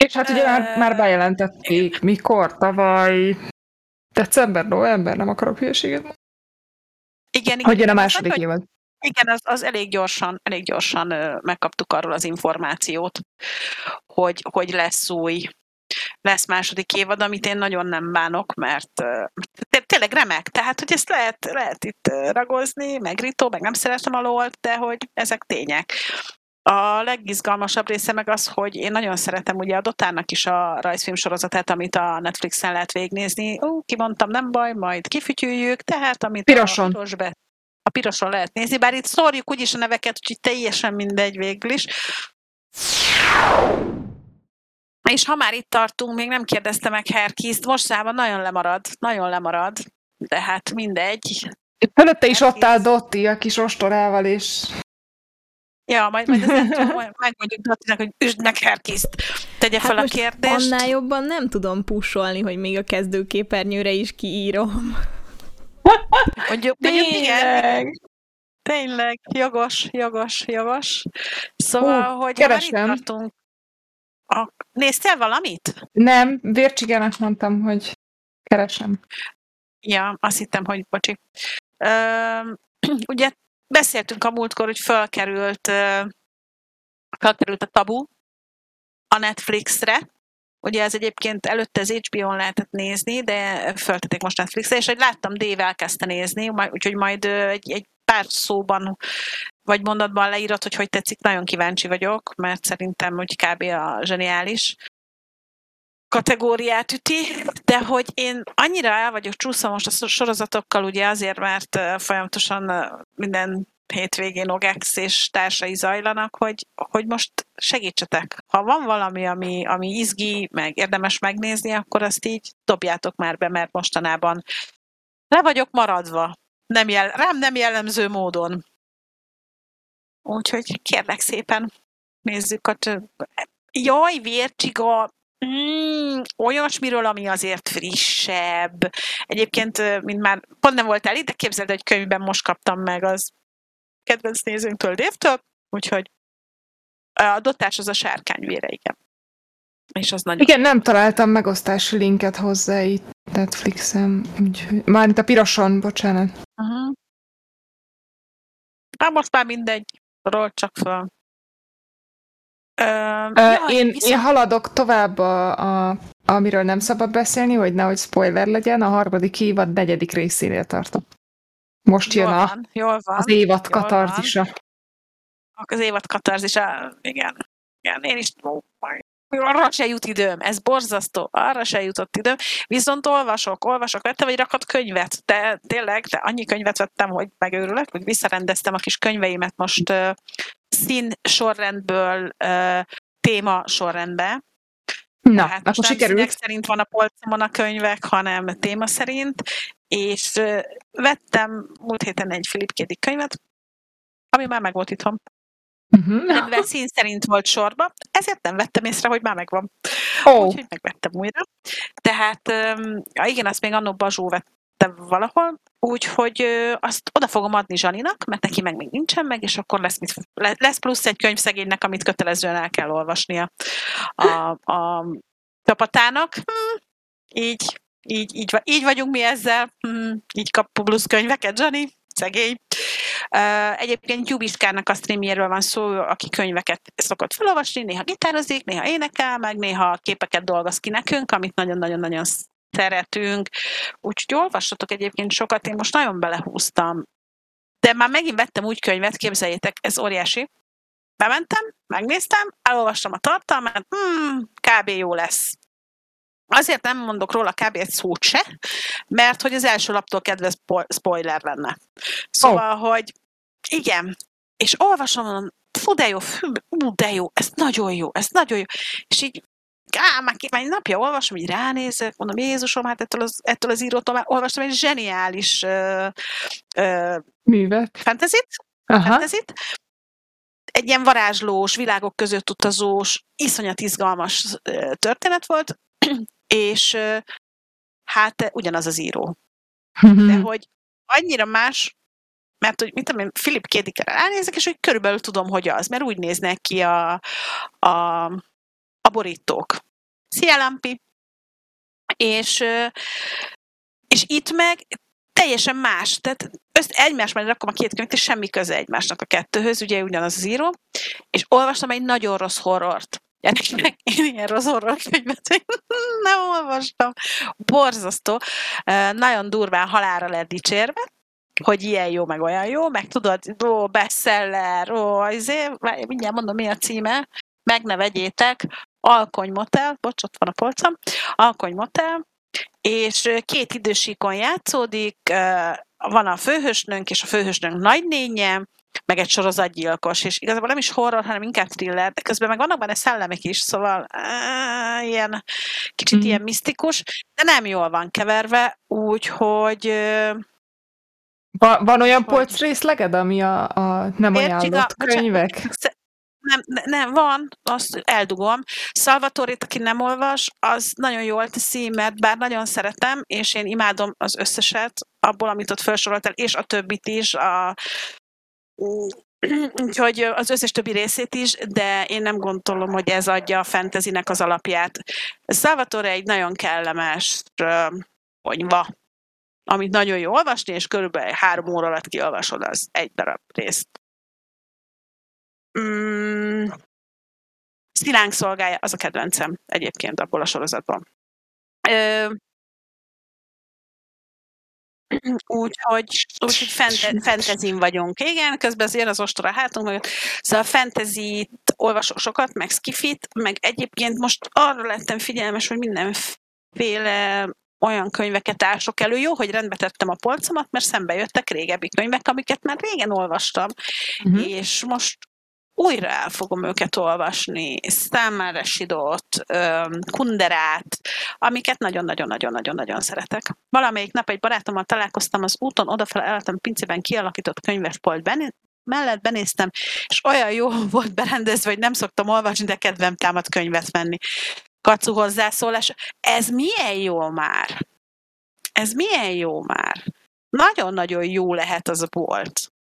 És hát ugye már, már bejelentették, mikor, tavaly, December, november, nem akarok hülyeséget mondani. Igen, igen. Hogy jön a második az, évad? Igen, az, az elég gyorsan, elég gyorsan ö, megkaptuk arról az információt, hogy, hogy lesz új lesz második évad, amit én nagyon nem bánok, mert tényleg remek. Tehát, hogy ezt lehet, lehet itt ragozni, meg ritó, meg nem szeretem a lolt, de hogy ezek tények. A legizgalmasabb része meg az, hogy én nagyon szeretem ugye a Dotának is a rajzfilm sorozatát, amit a Netflixen lehet végignézni. Ó, kimondtam, nem baj, majd kifütyüljük, tehát amit Piroson. a be, a piroson lehet nézni, bár itt szórjuk úgyis a neveket, úgyhogy teljesen mindegy végül is. És ha már itt tartunk, még nem kérdezte meg Herkiszt, mostában nagyon lemarad, nagyon lemarad, de hát mindegy. Fölötte is ott áll Dotti a kis ostorával, és... Ja, majd, majd megmondjuk Dottinak, hogy üsd meg Herkiszt, tegye hát fel a kérdést. annál jobban nem tudom pusolni, hogy még a kezdőképernyőre is kiírom. Mondjuk, mondjuk igen. Tényleg, jogos, jogos, jogos. Szóval, Ó, hogy keresem. már itt tartunk, a... Néztél valamit? Nem, Vércsigának mondtam, hogy keresem. Ja, azt hittem, hogy bocsi. Ö, ugye beszéltünk a múltkor, hogy felkerült, felkerült a tabu a Netflixre, Ugye ez egyébként előtte az HBO-n lehetett nézni, de föltették most Netflixre, és hogy láttam, Dave elkezdte nézni, úgyhogy majd egy, egy pár szóban vagy mondatban leírod, hogy hogy tetszik, nagyon kíváncsi vagyok, mert szerintem hogy kb. a zseniális kategóriát üti, de hogy én annyira el vagyok csúszva most a sorozatokkal, ugye azért, mert folyamatosan minden hétvégén Ogex és társai zajlanak, hogy, hogy most segítsetek. Ha van valami, ami, ami izgi, meg érdemes megnézni, akkor azt így dobjátok már be, mert mostanában le vagyok maradva. Nem jel, rám nem jellemző módon. Úgyhogy kérlek szépen, nézzük a. Jaj, vércsiga, Mm, olyasmiről, ami azért frissebb. Egyébként, mint már pont nem volt el de képzeld, hogy könyvben most kaptam meg az kedvenc nézőnktől, Dévtől, úgyhogy a dotás az a sárkányvére, igen. És az nagyon... Igen, nem találtam megosztási linket hozzá itt Netflixen, úgyhogy... Mármint a piroson, bocsánat. Uh-huh. Hát most már mindegy, ról csak fel. Ö, jaj, én, viszont... én haladok tovább, a, a, amiről nem szabad beszélni, hogy nehogy spoiler legyen, a harmadik évad negyedik részénél tartok. Most jön jól a, van, jól van, az évad jól katarzisa. Van. Az évad katarzisa, igen. Igen, én is arra se jut időm, ez borzasztó, arra se jutott időm, viszont olvasok, olvasok, vettem egy rakat könyvet, de tényleg, de annyi könyvet vettem, hogy megőrülök, hogy visszarendeztem a kis könyveimet most szín sorrendből uh, téma sorrendbe, Na, Tehát akkor sikerült. szerint van a polcomon a könyvek, hanem téma szerint, és uh, vettem múlt héten egy Philip Kédik könyvet, ami már meg volt itthon. Uh-huh. De szín szerint volt sorba, ezért nem vettem észre, hogy már megvan. Oh. Úgyhogy megvettem újra. Tehát, um, igen, azt még annó Bazsó vette valahol, úgyhogy uh, azt oda fogom adni Zsaninak, mert neki meg még nincsen meg, és akkor lesz, mit, lesz plusz egy könyv szegénynek, amit kötelezően el kell olvasnia a, a csapatának. Hm, így, így, így, így vagyunk mi ezzel, hm, így kap plusz könyveket, Zsani, szegény. Egyébként Jubiskának a streamjéről van szó, aki könyveket szokott felolvasni, néha gitározik, néha énekel, meg néha képeket dolgoz ki nekünk, amit nagyon-nagyon-nagyon szeretünk. Úgyhogy olvassatok egyébként sokat, én most nagyon belehúztam. De már megint vettem úgy könyvet, képzeljétek, ez óriási. Bementem, megnéztem, elolvastam a tartalmát, hmm, kb. jó lesz. Azért nem mondok róla kb. egy szót se, mert hogy az első laptól kedve spoiler lenne. Szóval, oh. hogy igen, és olvasom, fú, de jó, fú, de jó, ez nagyon jó, ez nagyon jó. És így á, már, két, már egy napja olvasom, így ránézek, mondom, Jézusom, hát ettől az, ettől az írótól már olvastam egy zseniális uh, uh, művet. Fantazit? Fantazit. Egy ilyen varázslós, világok között utazós, iszonyat izgalmas történet volt, és hát ugyanaz az író. De hogy annyira más, mert hogy mit tudom én, Philip Kédikre ránézek, és hogy körülbelül tudom, hogy az, mert úgy néznek ki a, a, a borítók. Szia, Lampi! És, és itt meg teljesen más, tehát össz, egymás mellé rakom a két könyvet, és semmi köze egymásnak a kettőhöz, ugye ugyanaz az író, és olvastam egy nagyon rossz horrort. gyerekek, én ilyen rossz könyvet nem olvastam. Borzasztó. Nagyon durván halára lett dicsérve, hogy ilyen jó, meg olyan jó, meg tudod, ó, bestseller, ó, azért, mindjárt mondom, mi a címe, meg ne vegyétek, Alkony Motel, bocs, ott van a polcom, Alkony Motel, és két idősíkon játszódik, van a főhősnőnk és a főhősnőnk nagynénye, meg egy sorozatgyilkos, és igazából nem is horror, hanem inkább thriller, de közben meg vannak benne szellemek is, szóval uh, ilyen, kicsit mm. ilyen misztikus, de nem jól van keverve, úgyhogy van, van olyan polc részleged, ami a, a nem ajánlott könyvek? Nem, nem, van, azt eldugom. Salvatorit, aki nem olvas, az nagyon jól teszi, mert bár nagyon szeretem, és én imádom az összeset abból, amit ott felsoroltál, és a többit is, a, Úgyhogy az összes többi részét is, de én nem gondolom, hogy ez adja a fantasynek az alapját. Salvatore egy nagyon kellemes konyva, amit nagyon jó olvasni, és körülbelül három óra alatt kiolvasod az egy darab részt. Mm, Szilánk szolgálja, az a kedvencem egyébként abból a sorozatban. Ö, Úgyhogy, úgyhogy fente, fentezin vagyunk. Igen, közben az jön az ostora hátunk, szóval a fentezit olvasok sokat, meg skifit, meg egyébként most arra lettem figyelmes, hogy mindenféle olyan könyveket ások elő. Jó, hogy rendbe tettem a polcomat, mert szembe jöttek régebbi könyvek, amiket már régen olvastam, uh-huh. és most újra el fogom őket olvasni, Számára Sidót, Kunderát, amiket nagyon-nagyon-nagyon-nagyon-nagyon szeretek. Valamelyik nap egy barátommal találkoztam az úton, odafele elletem pincében kialakított könyvespolt ben, mellett benéztem, és olyan jó volt berendezve, hogy nem szoktam olvasni, de kedvem támad könyvet venni. Kacu hozzászólás. Ez milyen jó már? Ez milyen jó már? Nagyon-nagyon jó lehet az a bolt.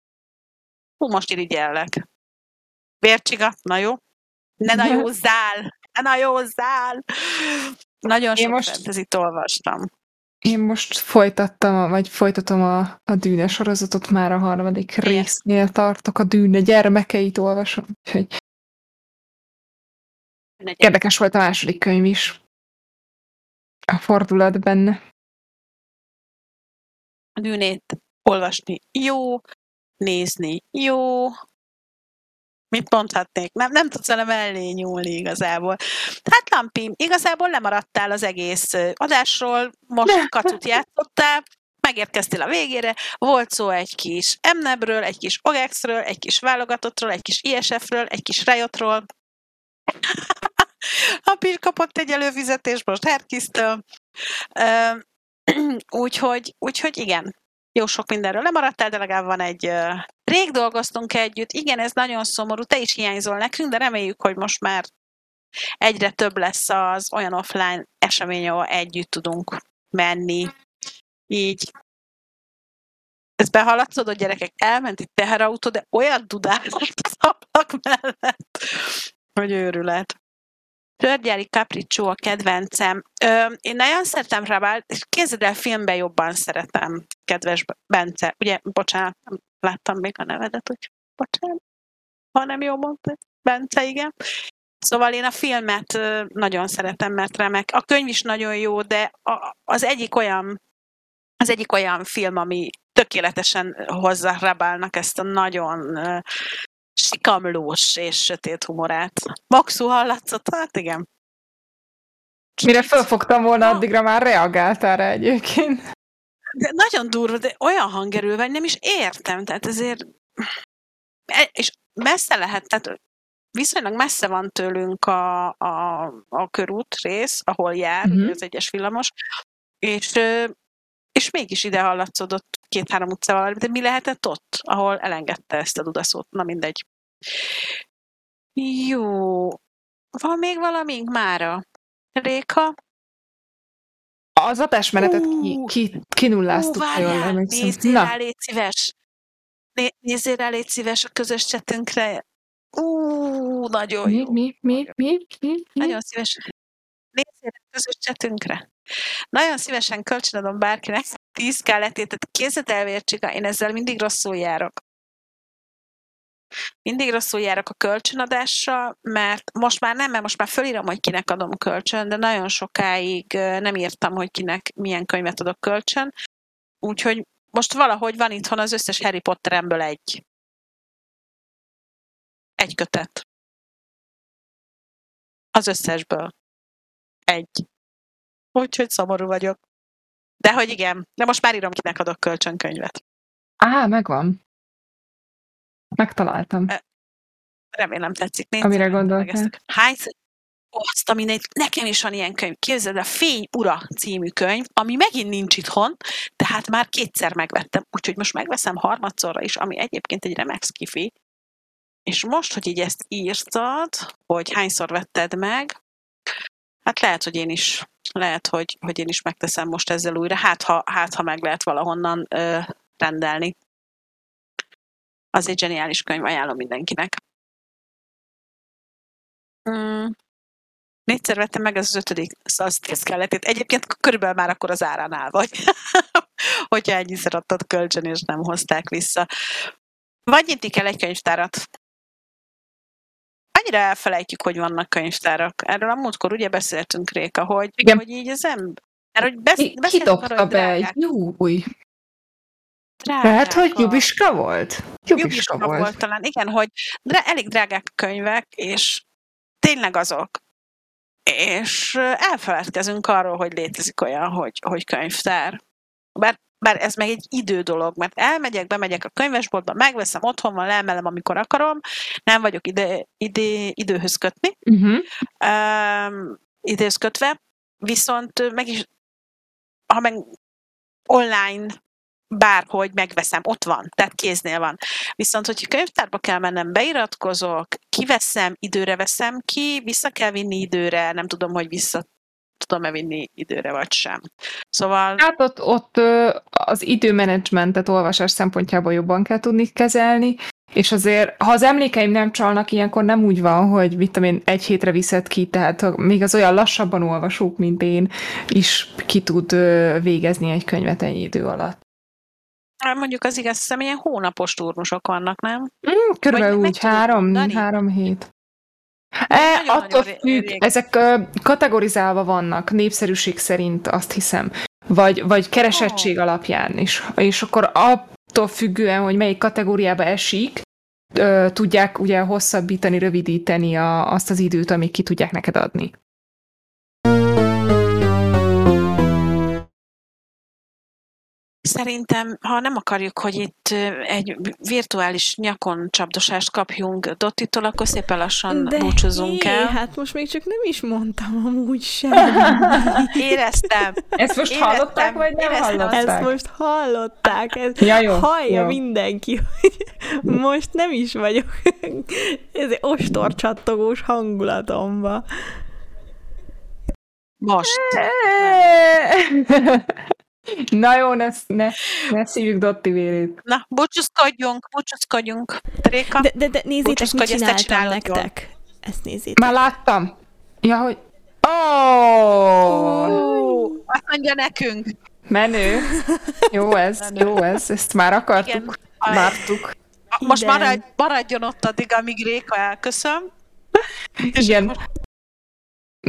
Hú, most irigyellek. Vércsiga, na jó? Ne najózzál! Ne najózzál! Nagyon sok most... fentezit olvastam. Én most folytattam, vagy folytatom a, a Dűne sorozatot, már a harmadik Igen. résznél tartok, a Dűne gyermekeit olvasom, úgyhogy érdekes volt a második könyv is. A fordulat benne. A Dűnét olvasni jó, nézni jó, mit mondhatnék? Nem, nem tudsz vele mellé nyúlni igazából. Hát Lampi, igazából lemaradtál az egész adásról, most kacut játszottál, megérkeztél a végére, volt szó egy kis Mnebről, egy kis Ogexről, egy kis válogatottról, egy kis ISF-ről, egy kis Riotról. a Pir kapott egy előfizetést most Herkisztől. Úgyhogy, úgyhogy igen, jó sok mindenről lemaradtál, de legalább van egy... Rég dolgoztunk együtt, igen, ez nagyon szomorú, te is hiányzol nekünk, de reméljük, hogy most már egyre több lesz az olyan offline esemény, ahol együtt tudunk menni. Így. Ez behaladszod, a gyerekek, elment egy teherautó, de olyan dudás az ablak mellett, hogy őrület. Törgyári Capriccio a kedvencem. Ö, én nagyon szeretem Rabál, és képzeld el, filmben jobban szeretem, kedves Bence. Ugye, bocsánat, nem láttam még a nevedet, hogy bocsánat, ha nem jól mondta. Bence, igen. Szóval én a filmet nagyon szeretem, mert remek. A könyv is nagyon jó, de az egyik olyan az egyik olyan film, ami tökéletesen hozza Rabálnak ezt a nagyon sikamlós és sötét humorát. Maxu hallatszott? Hát igen. Mire felfogtam volna, addigra már reagáltál rá egyébként. De nagyon durva, de olyan hangerővel, nem is értem, tehát ezért e, és messze lehet, tehát viszonylag messze van tőlünk a, a, a körút rész, ahol jár uh-huh. az egyes villamos, és, és mégis ide hallatszódott két-három utcával, de mi lehetett ott, ahol elengedte ezt a dudaszót? Na mindegy. Jó. Van még valamink mára? Réka? Az adásmenetet ki, ki, kinulláztuk. Ú, várjál, nézzél rá, légy szíves. Né, nézzél rá, légy szíves a közös csetünkre. Ú, nagyon mi, jó. Mi, mi, mi, mi, mi? Nagyon szívesen. Nézzél a közös csetünkre. Nagyon szívesen kölcsönadom bárkinek 10 kelletét, tehát kézzel elvértsika, én ezzel mindig rosszul járok. mindig rosszul járok a kölcsönadással, mert most már nem, mert most már fölírom, hogy kinek adom kölcsön, de nagyon sokáig nem írtam, hogy kinek milyen könyvet adok kölcsön. Úgyhogy most valahogy van itthon az összes Harry Potteremből egy. Egy kötet. Az összesből. Egy. Úgyhogy szomorú vagyok. De hogy igen, de most már írom, kinek adok kölcsönkönyvet. Á, megvan. Megtaláltam. Remélem tetszik. Négy Amire gondoltál. Hányszor? Azt, ami nekem is van ilyen könyv. Képzeld, a Fény Ura című könyv, ami megint nincs itthon, tehát már kétszer megvettem, úgyhogy most megveszem harmadszorra is, ami egyébként egy remek skifi. És most, hogy így ezt írtad, hogy hányszor vetted meg, hát lehet, hogy én is, lehet, hogy, hogy én is megteszem most ezzel újra, hát ha, hát, ha meg lehet valahonnan ö, rendelni. Az egy zseniális könyv, ajánlom mindenkinek. Mm. Négyszer vettem meg, az ötödik szasztészkelletét. Egyébként körülbelül már akkor az áránál vagy, hogyha ennyiszer adtad kölcsön, és nem hozták vissza. Vagy nyitni kell egy könyvtárat. Annyira elfelejtjük, hogy vannak könyvtárak. Erről a múltkor ugye beszéltünk, Réka, hogy, Igen. hogy így az ember... Hogy besz, Ki dobta be egy új Drágák Tehát, hogy Jubiska volt? Jubiska, Jubiska volt. volt talán, igen, hogy de elég drágák könyvek, és tényleg azok. És elfeledkezünk arról, hogy létezik olyan, hogy, hogy könyvtár. Bár, bár ez meg egy idő dolog, mert elmegyek, bemegyek a könyvesboltba, megveszem, otthon van, leemelem, amikor akarom, nem vagyok ide, ide, időhöz kötni, uh-huh. um, időhöz kötve, viszont meg is, ha meg online bárhogy megveszem, ott van, tehát kéznél van. Viszont, hogyha könyvtárba kell mennem, beiratkozok, kiveszem, időre veszem ki, vissza kell vinni időre, nem tudom, hogy vissza tudom-e vinni időre, vagy sem. Szóval... Hát ott, ott az időmenedzsmentet olvasás szempontjából jobban kell tudni kezelni, és azért, ha az emlékeim nem csalnak, ilyenkor nem úgy van, hogy mit tudom én, egy hétre viszed ki, tehát még az olyan lassabban olvasók, mint én, is ki tud végezni egy könyvet ennyi idő alatt. Hát mondjuk az igaz, hiszem, ilyen hónapos turnusok vannak, nem? Mm, körülbelül úgy három, három hét. E, attól függ, ezek uh, kategorizálva vannak, népszerűség szerint azt hiszem, vagy, vagy keresettség oh. alapján is. És akkor attól függően, hogy melyik kategóriába esik, uh, tudják ugye hosszabbítani, rövidíteni a, azt az időt, amíg ki tudják neked adni. Szerintem, ha nem akarjuk, hogy itt egy virtuális nyakon csapdosást kapjunk Dottitól, akkor szépen lassan De búcsúzunk hé, el. hát most még csak nem is mondtam amúgy sem. Éreztem. Ezt most Éreztem. hallották, vagy nem Éreztem. hallották? Ezt most hallották. Ez ja, jó, hallja jó. mindenki, hogy most nem is vagyok ez egy ostorcsattogós hangulatomba. Most. Na jó, ne, ne, ne szívjuk Dotti vérét. Na, búcsúzkodjunk, búcsúzkodjunk. Réka, de, de, de nézzétek, mit csináltam nektek. Jól. Ezt nézzétek. Már láttam. Ja, hogy... Oh! oh! Azt mondja nekünk. Menő. Jó ez, Menő. jó ez. Ezt már akartuk. Igen. Vártuk. Most maradj, maradjon ott addig, amíg Réka elköszön. Igen.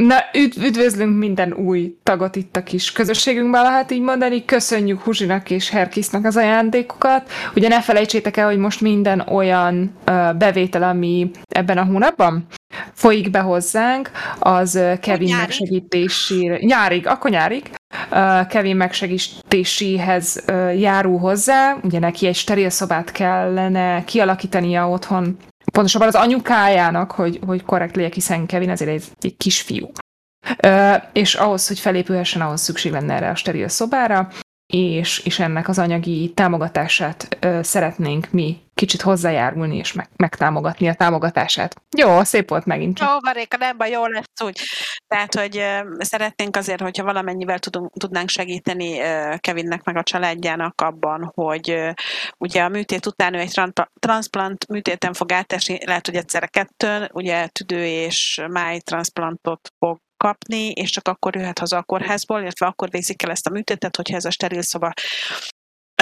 Na, üdv, üdvözlünk minden új tagot itt a kis közösségünkben, lehet így mondani. Köszönjük Huzsinak és Herkisznak az ajándékokat. Ugye ne felejtsétek el, hogy most minden olyan uh, bevétel, ami ebben a hónapban folyik be hozzánk, az uh, Kevin nyárig. megsegítésére, nyárig, akkor nyárig, uh, Kevin megsegítéséhez uh, járul hozzá, ugye neki egy steril szobát kellene kialakítania otthon pontosabban az anyukájának, hogy, hogy korrekt legyek, hiszen Kevin azért egy, egy kisfiú. Ö, és ahhoz, hogy felépülhessen, ahhoz szükség lenne erre a steril szobára, és, és ennek az anyagi támogatását ö, szeretnénk mi kicsit hozzájárulni és meg, megtámogatni a támogatását. Jó, szép volt megint. Jó, Maréka, nem baj, jó lesz úgy. Tehát, hogy ö, szeretnénk azért, hogyha valamennyivel tudunk, tudnánk segíteni ö, Kevinnek meg a családjának abban, hogy ö, ugye a műtét után ő egy transplant műtéten fog átesni, lehet, hogy egyszerre kettőn, ugye tüdő és máj transplantot fog kapni, és csak akkor jöhet haza a kórházból, illetve akkor végzik el ezt a műtétet, hogyha ez a steril szoba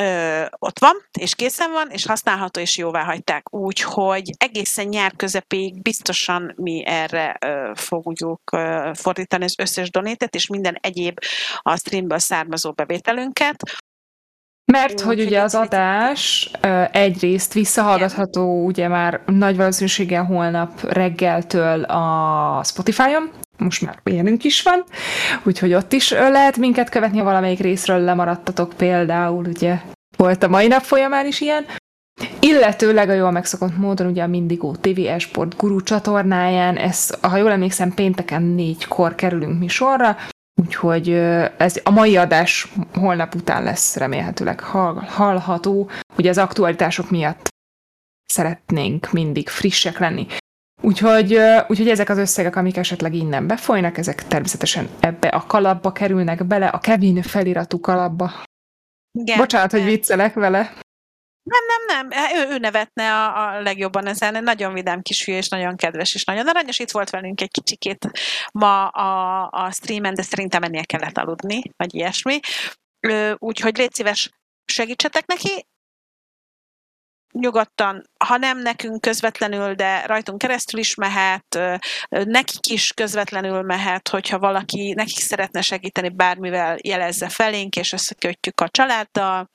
ö, ott van, és készen van, és használható, és jóvá hagyták. Úgyhogy egészen nyár közepéig biztosan mi erre ö, fogjuk ö, fordítani az összes donétet, és minden egyéb a streamből származó bevételünket. Mert hogy ugye az adás egyrészt visszahallgatható ugye már nagy valószínűséggel holnap reggeltől a Spotify-on, most már ilyenünk is van, úgyhogy ott is lehet minket követni, ha valamelyik részről lemaradtatok. Például, ugye volt a mai nap folyamán is ilyen, Illetőleg a jól megszokott módon ugye a Mindigo TV Esport Guru csatornáján, ez, ha jól emlékszem, pénteken négykor kerülünk mi sorra, úgyhogy ez a mai adás holnap után lesz remélhetőleg hallható, ugye az aktualitások miatt szeretnénk mindig frissek lenni. Úgyhogy, úgyhogy ezek az összegek, amik esetleg innen befolynak, ezek természetesen ebbe a kalapba kerülnek bele, a Kevin feliratú kalapba. Igen, Bocsánat, hogy viccelek vele. Nem, nem, nem. Ő, ő nevetne a, a legjobban ezen. Nagyon vidám kisfiú, és nagyon kedves, és nagyon aranyos. Itt volt velünk egy kicsikét ma a, a streamen, de szerintem ennél kellett aludni, vagy ilyesmi. Úgyhogy légy szíves, segítsetek neki, nyugodtan, ha nem nekünk közvetlenül, de rajtunk keresztül is mehet, nekik is közvetlenül mehet, hogyha valaki nekik szeretne segíteni bármivel, jelezze felénk, és összekötjük a családdal,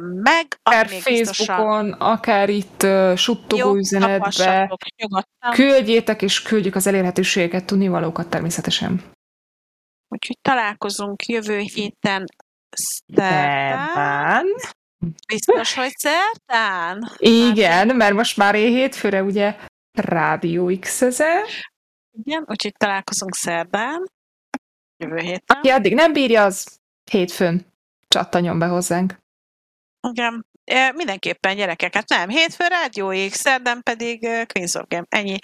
meg, akár Facebookon, biztosan... akár itt uh, suttogó üzenetbe, küldjétek, és küldjük az elérhetőséget, tudnivalókat természetesen. Úgyhogy találkozunk jövő héten. Szerdán. Biztos, hogy szerdán? Igen, mert most már én hétfőre ugye Rádió x -eze. Igen, úgyhogy találkozunk szerdán. Jövő héten. Aki addig nem bírja, az hétfőn csattanjon be hozzánk. Igen, mindenképpen gyerekeket nem. Hétfő Rádió X, szerdán pedig Queens of Game. Ennyi.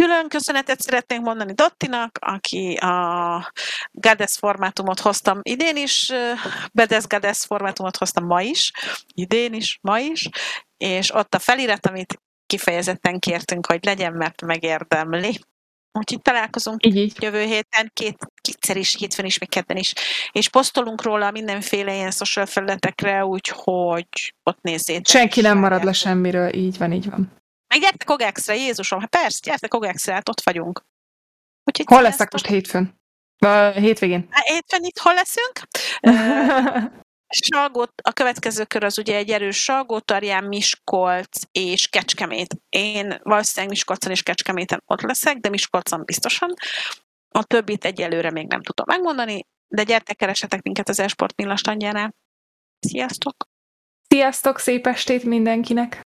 Külön köszönetet szeretnénk mondani Dottinak, aki a Gades formátumot hoztam idén is, Bedes Gades formátumot hoztam ma is, idén is, ma is, és ott a felirat, amit kifejezetten kértünk, hogy legyen, mert megérdemli. Úgyhogy találkozunk így, így. jövő héten, két, kétszer is, hétfőn is, még kedden is. És posztolunk róla mindenféle ilyen social felületekre, úgyhogy ott nézzétek. Senki nem marad le semmiről, így van, így van. Meg gyertek Ogexre, Jézusom, hát persze, gyertek Ogexre, hát ott vagyunk. Úgyhogy hol lesznek most hétfőn? Uh, hétvégén. Hát, hétfőn itt hol leszünk? Salgót, a következő kör az ugye egy erős Salgótarján, Miskolc és Kecskemét. Én valószínűleg Miskolcon és Kecskeméten ott leszek, de Miskolcon biztosan. A többit egyelőre még nem tudom megmondani, de gyertek, keresetek minket az Esport Millas Sziasztok! Sziasztok, szép estét mindenkinek!